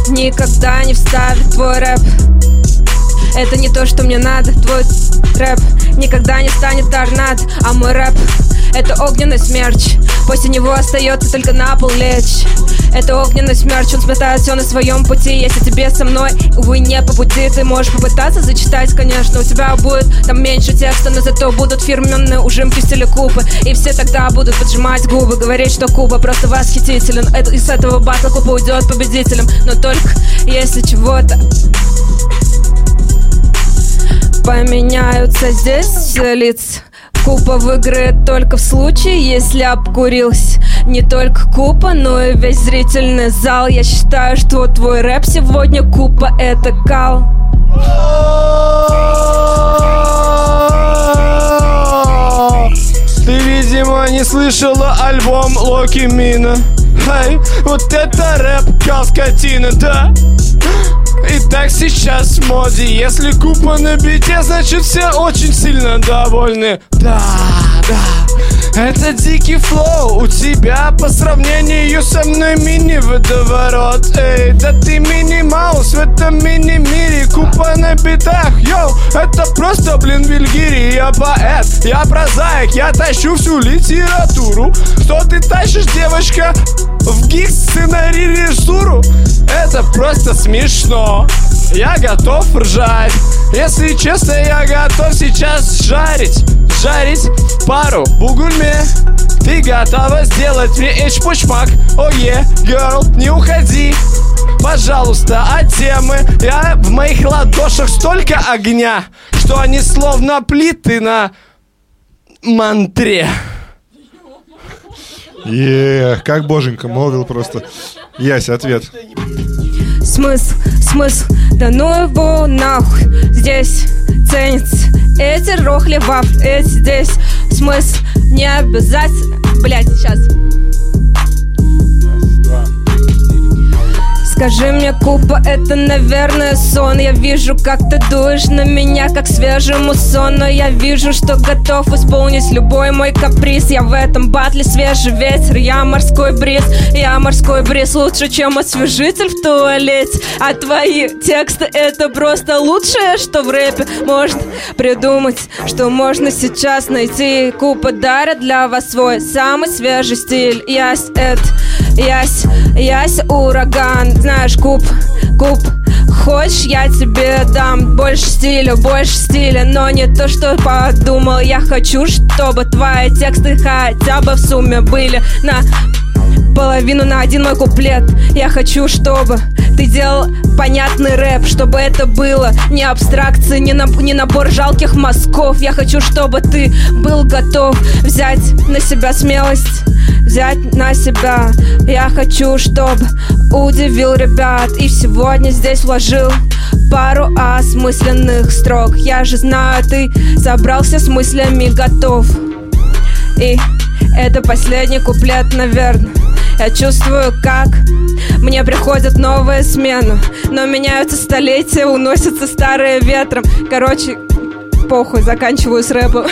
Speaker 8: никогда не вставит Твой рэп — это не то, что мне надо. Твой рэп никогда не станет торнад А мой рэп — это огненный смерч. После него остается только на пол лечь. Это огненный смерч, он сметает все на своем пути. Если тебе со мной, увы, не по пути Ты можешь попытаться зачитать, конечно. У тебя будет там меньше текста Но зато будут фирменные ужимки в стиле Кубы И все тогда будут поджимать губы Говорить, что Куба просто восхитителен. Это, И с этого батла Куба уйдет победителем. Но только если чего-то Поменяются здесь лица Купа выиграет только в случае, если обкурился Не только Купа, но и весь зрительный зал Я считаю, что твой рэп сегодня Купа это кал
Speaker 2: Ты, видимо, не слышала альбом Локи Мина. Эй, вот это рэп, кал скотина, да? И так сейчас в моде. Если купа на бите, значит все очень сильно довольны. Да, да Это дикий flow. У тебя По сравнению со мной мини-водоворот. Эй, да ты мини-маус в этом мини-мире. Купа на битах, йоу. Это просто, блин, Вильгири. Я поэт, я прозаик. Я тащу всю литературу. Что ты тащишь, девочка? В гиг сценарий режиссуру? Это просто смешно. Я готов ржать. Если честно, я готов сейчас жарить. Жарить пару бугульме. Ты готова сделать мне эчпучмак? Ое, girl, не уходи. Пожалуйста, от темы? Я в моих ладошах столько огня Что они словно плиты на мантре
Speaker 1: Е, как боженька, молвил просто. Яся, ответ.
Speaker 8: Смысл, смысл, да ну его нахуй Здесь ценится эти рохли ваф Эти здесь смысл не обязательно Блять, сейчас Скажи мне, Купа, это, наверное, сон. Я вижу, как ты дуешь на меня, как свежему сону. Я вижу, что готов исполнить любой мой каприз. Я в этом батле свежий ветер, я морской бриз. Я морской бриз лучше, чем освежитель в туалете. А твои тексты это просто лучшее, что в рэпе может придумать Что можно сейчас найти. Купа дарит для вас свой самый свежий стиль. Ясь, это Ясь, ясь, ураган Знаешь, куб, куб. Хочешь, я тебе дам больше стиля, больше стиля Но не то, что подумал. Я хочу, чтобы твои тексты хотя бы в сумме были на половину на один мой куплет Я хочу, чтобы ты делал понятный рэп Чтобы это было не абстракция, не, на- не набор жалких мазков. Я хочу, чтобы ты был готов взять на себя смелость Взять на себя. Я хочу, чтобы удивил ребят И сегодня здесь вложил пару осмысленных строк. Я же знаю, ты собрался с мыслями готов. И это последний куплет, наверное Я чувствую, как мне приходит новая смена Но меняются столетия, уносятся старые ветром Короче, похуй, заканчиваю с рэпом.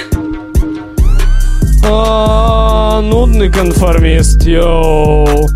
Speaker 2: А, нудный конформист, йоу.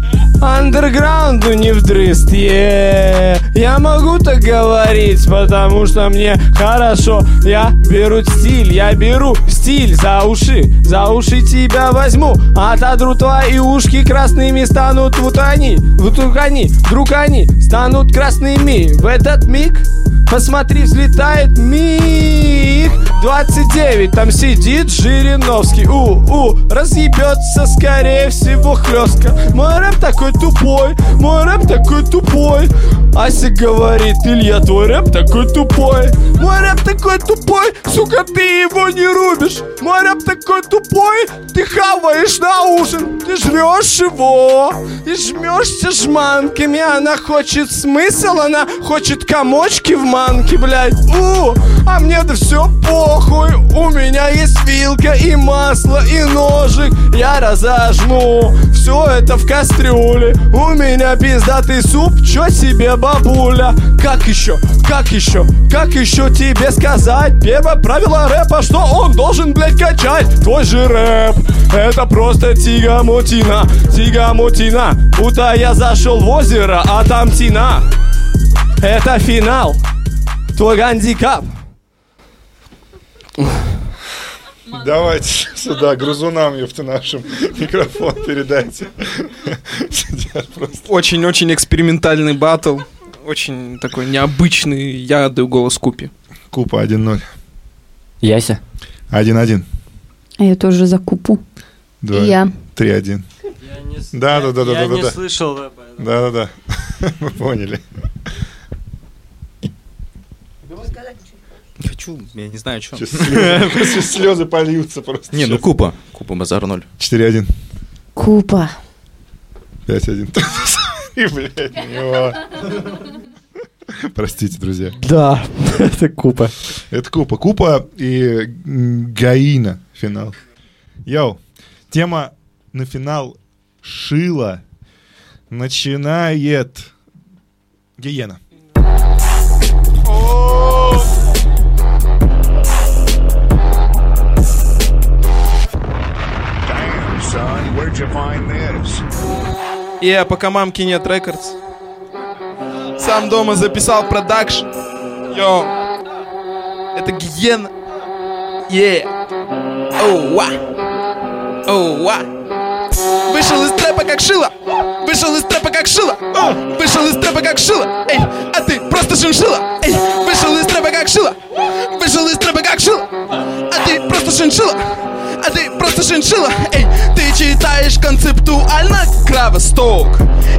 Speaker 2: Андерграунду не вдрыст, е. Я могу так говорить, потому что мне хорошо. Я беру стиль, я беру стиль за уши, за уши тебя возьму. Отодру твои ушки красными станут вот они, вдруг они, вдруг они станут красными. В этот миг Посмотри, взлетает миг 29, там сидит Жириновский. У-у, разъебется, скорее всего, хлестка Мой рэп такой тупой, мой рэп такой тупой. Ася говорит, Илья, твой рэп такой тупой. Мой рэп такой тупой, сука, ты его не рубишь. Мой рэп такой тупой, ты хаваешь на ужин. Ты жрешь его и жмешься жманками. Она хочет смысл, она хочет комочки в манке, блядь. У, а мне-то все похуй. У меня есть вилка и масло и ножик. Я разожму все это в кастрюле. У меня пиздатый суп, чё себе бабуля. Как еще, как еще, как еще тебе сказать? Первое правило рэпа, что он должен, блядь, качать. Твой же рэп, это просто тигамотина Тигамотина, будто я зашел в озеро, а там тина. Это финал, твой гандикап
Speaker 1: Давайте сюда грузунам, ёпта, нашим микрофон передайте.
Speaker 3: Очень-очень экспериментальный батл. Очень такой необычный. Я отдаю голос Купи.
Speaker 1: Купа 1-0.
Speaker 13: Яся.
Speaker 1: 1-1.
Speaker 9: А я тоже за купу.
Speaker 1: Два.
Speaker 9: И я.
Speaker 1: 3-1. Да, да, да, да,
Speaker 13: я
Speaker 1: да, да.
Speaker 13: не
Speaker 1: да.
Speaker 13: слышал.
Speaker 1: Да, да, да. Мы поняли.
Speaker 7: Хочу, я не знаю, что.
Speaker 1: Слезы, сейчас слезы польются просто.
Speaker 7: Не, ну. Купа. Купа Базар 0.
Speaker 1: 4-1.
Speaker 9: Купа.
Speaker 1: 5-1. И, блядь, на него. Простите, друзья.
Speaker 2: Да, это купа.
Speaker 1: Это Купа. Купа и Гаина финал. Йоу, тема на финал Шила начинает Гиена.
Speaker 17: Damn, this?
Speaker 3: Я пока мамки нет records. Сам дома записал production. Йо. Это гиена. Е. Оу, ва. Оу, ва. Вышел из трэпа как шило. Вышел из трэпа как шило. Вышел из трэпа как шило. Эй, а ты просто шиншила. Эй, вышел из трэпа как шило. Вышел из трэпа как шило. А ты просто шиншила. А ты просто шиншила. Эй, ты читаешь концептуально Кравосток.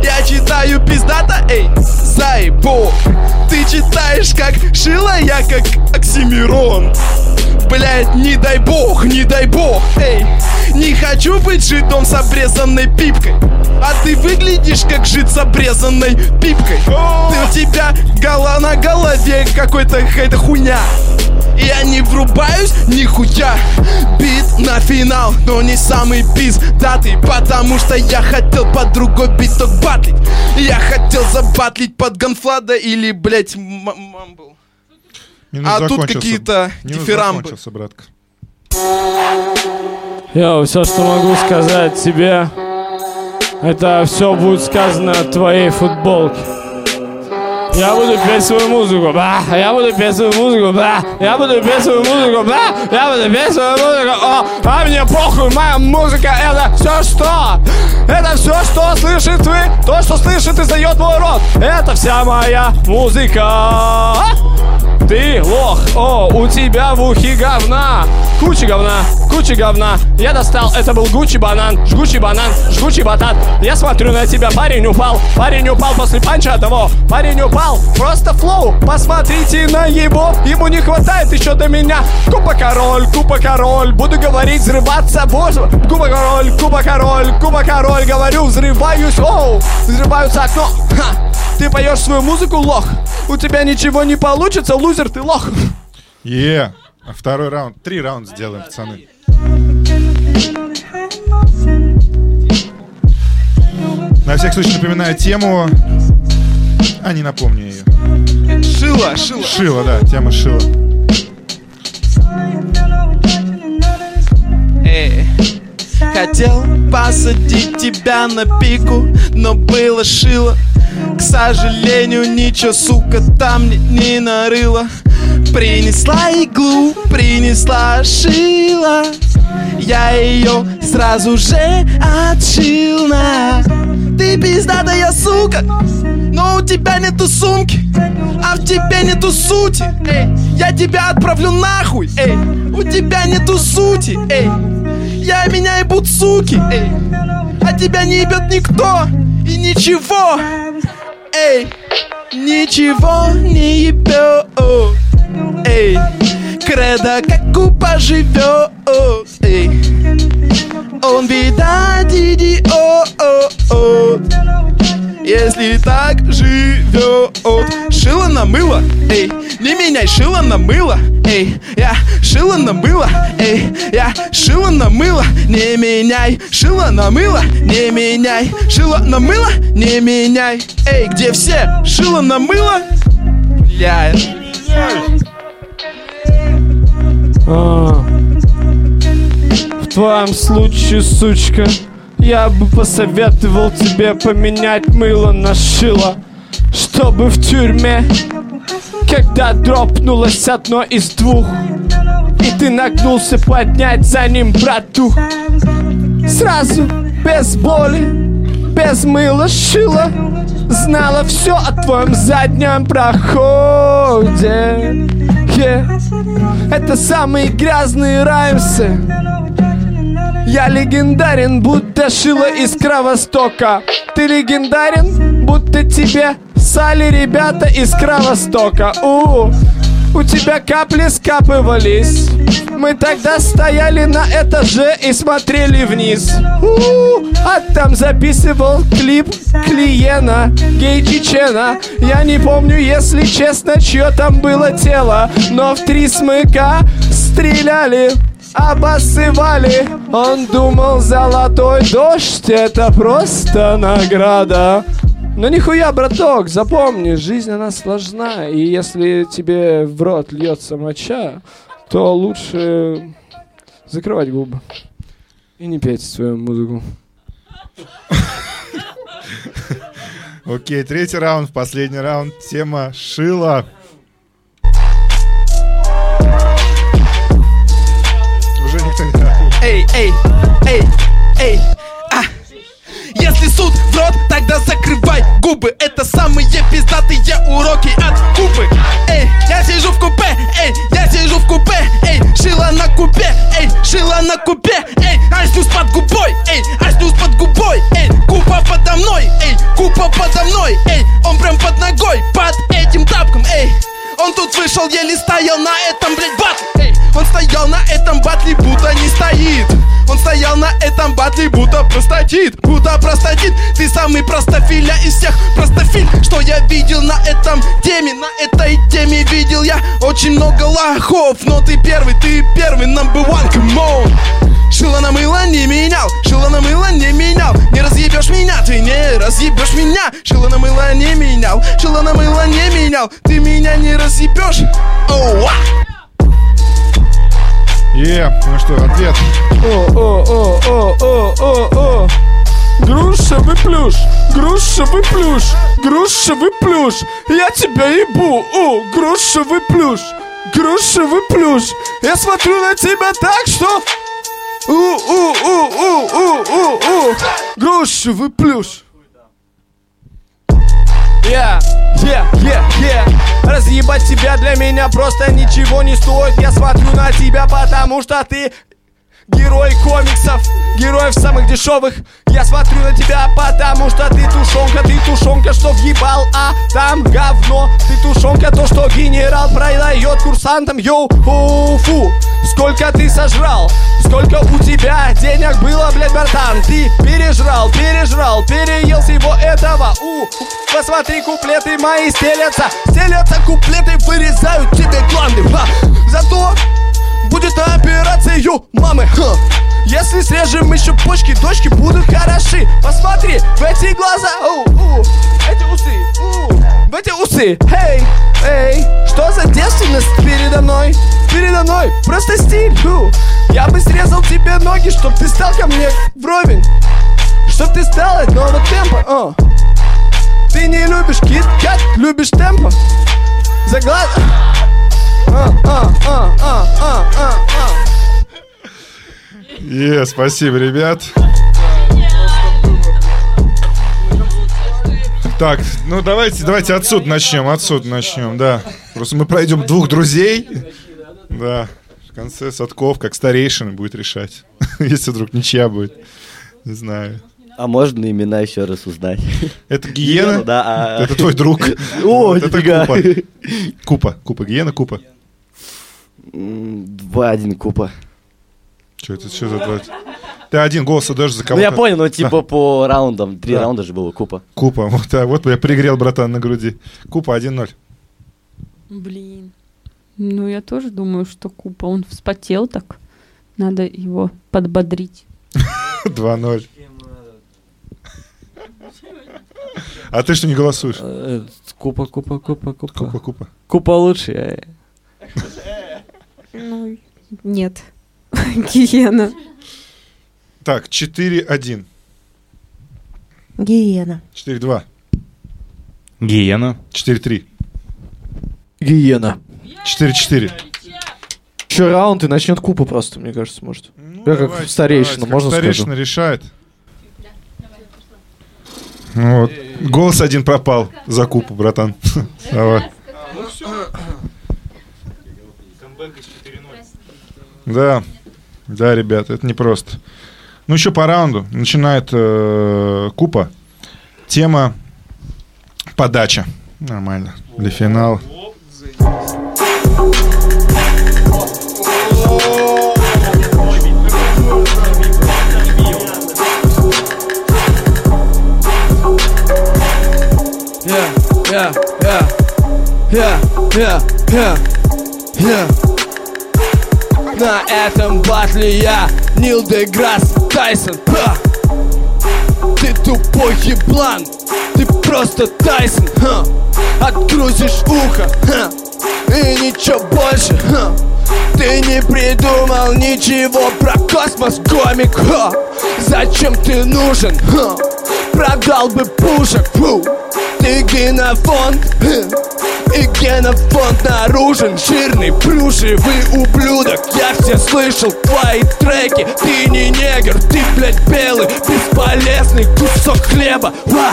Speaker 3: Я читаю пиздата, эй, заебок. Ты читаешь как шила, я как Оксимирон. Блять, не дай бог, не дай бог, эй. Не хочу быть жидом с обрезанной пипкой. А ты выглядишь как жид с обрезанной пипкой. Ты у тебя гола на голове какой-то какая-то хуйня. Я не врубаюсь нихуя. Бит на финал, но не самый пиздатый Потому что я хотел под другой биток батлить. Я хотел забатлить под Ганфлада или, блять, мамбл
Speaker 1: Минус
Speaker 3: А тут какие-то дифирамбы.
Speaker 1: братка.
Speaker 2: Я все, что могу сказать тебе, это все будет сказано от твоей футболки. Я буду петь свою музыку, да, я буду петь свою музыку, да, я буду петь свою музыку, да, я буду петь свою музыку, о, а мне похуй, моя музыка это все что? Это все, что слышит вы, то, что слышит и издает мой рот, это вся моя музыка. Ты лох, о, у тебя в ухе говна Куча говна, куча говна. Я достал, это был Гуччи банан Жгучий банан, жгучий батат. Я смотрю на тебя, парень упал Парень упал после панча одного. Парень упал, просто флоу. Посмотрите на его, ему не хватает еще до меня. Купа король, купа король Буду говорить, взрываться, боже. Купа король, купа король, купа король Говорю, взрываюсь, оу Взрываются окно, ха Ты поешь свою музыку, лох. У тебя ничего не получится, лузер, ты лох.
Speaker 1: А Второй раунд, три раунда сделаем, пацаны. На всякий случай напоминаю тему. А, не напомню ее.
Speaker 3: Шила, шила.
Speaker 1: Шила, да, тема шила.
Speaker 3: Хотел посадить тебя на пику, но было шило. К сожалению, ничего, сука, там не, не нарыла. Принесла иглу, принесла шила. Я ее сразу же отшил на. Ты пиздатая сука, но у тебя нету сумки А в тебе нету сути, эй Я тебя отправлю нахуй, эй. У тебя нету сути, эй. Я меня ебут суки, эй. А тебя не ебет никто И ничего, эй Ничего не ебет, эй Кредо как купа живет, эй Он видать идиот Если так живет. Шило на мыло, эй. Не меняй шило на мыло, эй. Я шило на мыло, эй. Я шило на мыло Не меняй. Шило на мыло Не меняй. Шило на мыло Не меняй. Эй, где все? Шило на мыло? Бля
Speaker 2: А. В твоем случае, сучка, я бы посоветовал тебе поменять мыло на шило, чтобы в тюрьме, когда дропнулось одно из двух, и ты нагнулся поднять за ним брату, сразу без боли, без мыла шила, знала все о твоем заднем проходе. Yeah. Это самые грязные раймсы Я легендарен, будто шило из Кровостока. Ты легендарен, будто тебе сали ребята из Кровостока. У, у тебя капли скапывались. Мы тогда стояли на этаже и смотрели вниз. У, А там записывал клип Клиена, гей Чечена Я не помню, если честно, чье там было тело Но в три смыка стреляли Обоссывали Он думал, золотой дождь Это просто награда но нихуя, браток, запомни, жизнь она сложна, и если тебе в рот льется моча, то лучше закрывать губы и не петь свою музыку.
Speaker 1: Окей, третий раунд, последний раунд. Тема шила.
Speaker 3: Эй, эй, эй, эй, а. Если суд в рот, тогда закрывай губы. Это самые пиздатые уроки от Кубы. Эй, я сижу в купе, эй, я сижу в купе Эй, шила на купе, эй, шила на купе Эй, снюс под губой, эй, снюс под губой Эй, купа подо мной, эй, купа подо мной Эй, он прям под ногой, под этим тапком, эй он тут вышел, еле стоял на этом, блядь, батле Он стоял на этом батле, будто не стоит. Он стоял на этом батле, будто простатит Будто простатит, ты самый простофиля из всех простофиль. Что я видел на этом теме, на этой теме видел я Очень много лохов, но ты первый, ты первый, number one, come on. Шило на мыло не менял, шило на мыло не менял. Не разъебешь меня, ты не разъебешь меня. Шило на мыло не менял, шило на мыло не менял. Ты меня не разъебешь Оу, а!
Speaker 1: Е, ну что, ответ.
Speaker 2: О, о, о, о, о, о, о. Грушевый плюш, грушевый плюш, грушевый плюш. Я тебя ебу, о, грушевый плюш, грушевый плюш. Я смотрю на тебя так, что... У, у, у, у, у, у, у. Грушевый плюш. Yeah, yeah, yeah, yeah Разъебать тебя для меня просто ничего не стоит. Я смотрю на тебя, потому что ты Герой комиксов, героев самых дешевых. Я смотрю на тебя, потому что ты тушенка Ты тушенка, что въебал, а там говно. Ты тушенка, то, что генерал продает курсантам. Йоу, фу, фу, сколько ты сожрал Сколько у тебя денег было, блядь, братан. Ты пережрал, пережрал, переел всего этого. У, посмотри, куплеты мои стелятся Стелятся куплеты, вырезают тебе гланды. Зато будет операция, ю, мамы ха. Если срежем еще почки, дочки будут хороши. Посмотри в эти глаза, у, у, эти усы, у, в эти усы. Эй, эй, что за девственность? Передо мной, передо мной Просто стиль, фу. Я бы срезал тебе ноги, чтоб ты стал ко мне вровень. Чтоб ты стал одного темпа, о. Ты не любишь кит-кат, любишь темпо Заглад...
Speaker 1: Е, спасибо, ребят. Так, ну давайте, давайте отсюда начнем, отсюда начнем, да. Просто мы пройдем двух друзей. Да. В конце Садков, как старейшина, будет решать. Если вдруг ничья будет. Не знаю.
Speaker 11: А можно имена еще раз узнать?
Speaker 1: Это Гиена?
Speaker 11: Да. а-
Speaker 1: Это твой друг.
Speaker 11: О,
Speaker 1: это. Купа. Купа, Купа, Гиена, Купа.
Speaker 11: М, Два-один Купа.
Speaker 1: Что это, что за два? Ты один голос отдаешь за кого
Speaker 11: Ну я понял, ну типа по раундам. Три
Speaker 1: Да.
Speaker 11: раунда же было Купа.
Speaker 1: Купа, вот, а, вот я пригрел, братан, на груди. Купа 1-0.
Speaker 9: Блин. Ну, я тоже думаю, что Купа, он вспотел так. Надо его подбодрить.
Speaker 1: 2-0. А ты что не голосуешь?
Speaker 13: Купа, купа, купа, купа.
Speaker 1: Купа, купа.
Speaker 13: Купа лучше.
Speaker 8: Ну, нет. Гиена.
Speaker 1: Так, 4-1.
Speaker 12: Гиена.
Speaker 1: 4-2.
Speaker 7: Гиена.
Speaker 1: 4-3.
Speaker 10: Гиена.
Speaker 1: 4-4.
Speaker 10: Еще раунд и начнет купа просто, мне кажется, может. Я как
Speaker 1: Давайте,
Speaker 10: старейшина,
Speaker 1: давайте,
Speaker 10: можно
Speaker 1: как
Speaker 10: скажу?
Speaker 1: Старейшина решает. Ну Вот. Голос один пропал за купу, братан. Давай. Да, да, ребята, это непросто. Ну, еще по раунду. Начинает э, Купа. Тема подача. Нормально. Для финала.
Speaker 2: Yeah, yeah, yeah, yeah, yeah, yeah. На этом батле я Нил Деграсс Тайсон Ха! Ты тупой еблан Ты просто Тайсон ха! Открутишь ухо ха! И ничего больше ха! Ты не придумал ничего про космос, комик ха! Зачем ты нужен? ха? Продал бы пушек фу! Ты генофонд ха! И генофонд наружен Жирный, плюшевый ублюдок Я все слышал твои треки. Ты не негр, ты, блядь, белый Бесполезный кусок хлеба. Ва!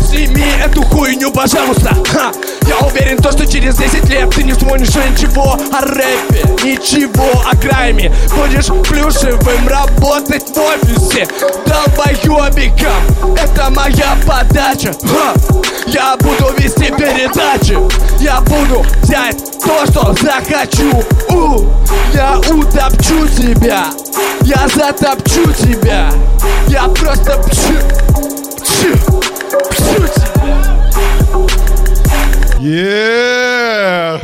Speaker 2: Сними эту хуйню, пожалуйста. Ха! Я уверен, то, что через 10 лет Ты не вспомнишь ничего о рэпе Ничего о грайме. Будешь плюшевым работать в офисе. Долбоебиком! Это моя подача. Ха! Я буду вести передачи Я буду взять то, что захочу. У, Я утопчу тебя. Я затопчу тебя. Я просто пчу, пчу, пчу тебя.
Speaker 1: Yeah!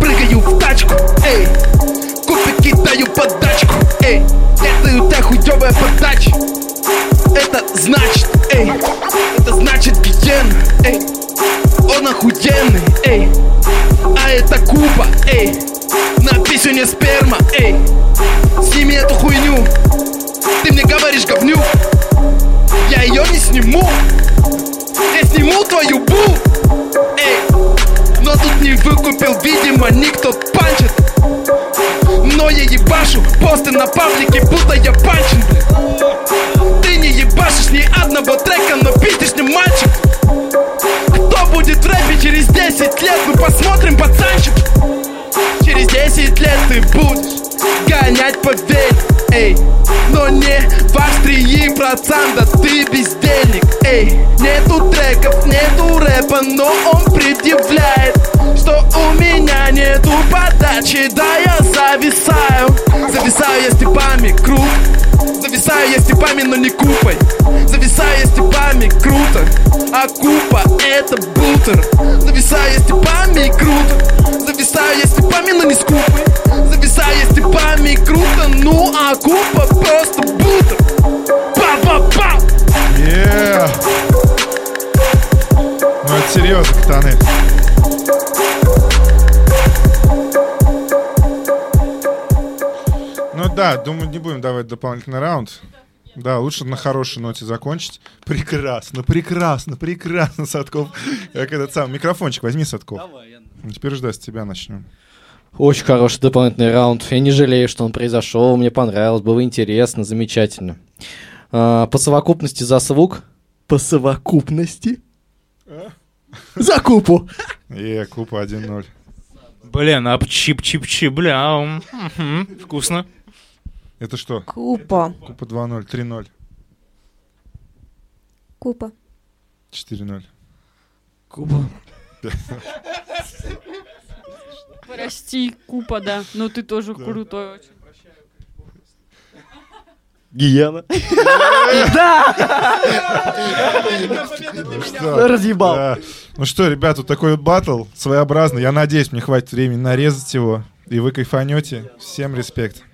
Speaker 3: Прыгаю в тачку, эй. Купи кидаю подачку, эй Это тебя хуёвая подача. Это значит, эй Это значит гиен, эй. Он охуенный, эй. А это Куба, эй. На писюне сперма, эй. Сними эту хуйню. Ты мне говоришь говнюк Я ее не сниму. Я сниму твою бу Эй но тут не выкупил, видимо, никто панчит. Но я ебашу посты на паблике, будто я панчин, блин. Ты не ебашишь ни одного трека, но пиздишь не мальчик. Кто будет в рэпе через 10 лет, мы посмотрим, пацанчик. Через 10 лет ты будешь гонять по век, эй. Но не в Австрии процента, ты бездельник, эй. Нету треков, нету рэпа, но он предъявляет горячий, да я зависаю. Зависаю я степами, круг Зависаю я степами, но не купой. Зависаю я степами, круто. А купа это бутер. Зависаю я степами, круто. Зависаю я степами, но не с купой Зависаю я степами, круто. Ну а купа просто бутер. Па-па-па! Yeah. Ну это серьезно, катаны.
Speaker 1: Дополнительный раунд. Да, лучше на хорошей ноте закончить. Прекрасно, прекрасно, прекрасно, Садков. Как этот сам микрофончик возьми, Садков. Ну, Теперь ждать с тебя начнем.
Speaker 10: Очень хороший дополнительный раунд. Я не жалею, что он произошел. Мне понравилось, было интересно, замечательно. А, по совокупности заслуг... По совокупности? За купу.
Speaker 1: Е, Купа 1-0.
Speaker 7: Блин, а чип-чип-чип, бля, вкусно.
Speaker 1: Это что?
Speaker 12: Купа.
Speaker 1: Купа 2-0, 3-0,
Speaker 8: Купа.
Speaker 1: 4-0.
Speaker 13: Купа.
Speaker 16: Прости, Купа, да. Но ты тоже крутой очень.
Speaker 11: Гиена.
Speaker 1: Что?
Speaker 11: Разъебал.
Speaker 1: Да. Ну что, ребят, вот такой вот батл своеобразный. Я надеюсь, мне хватит времени нарезать его, и вы кайфанете. Всем респект.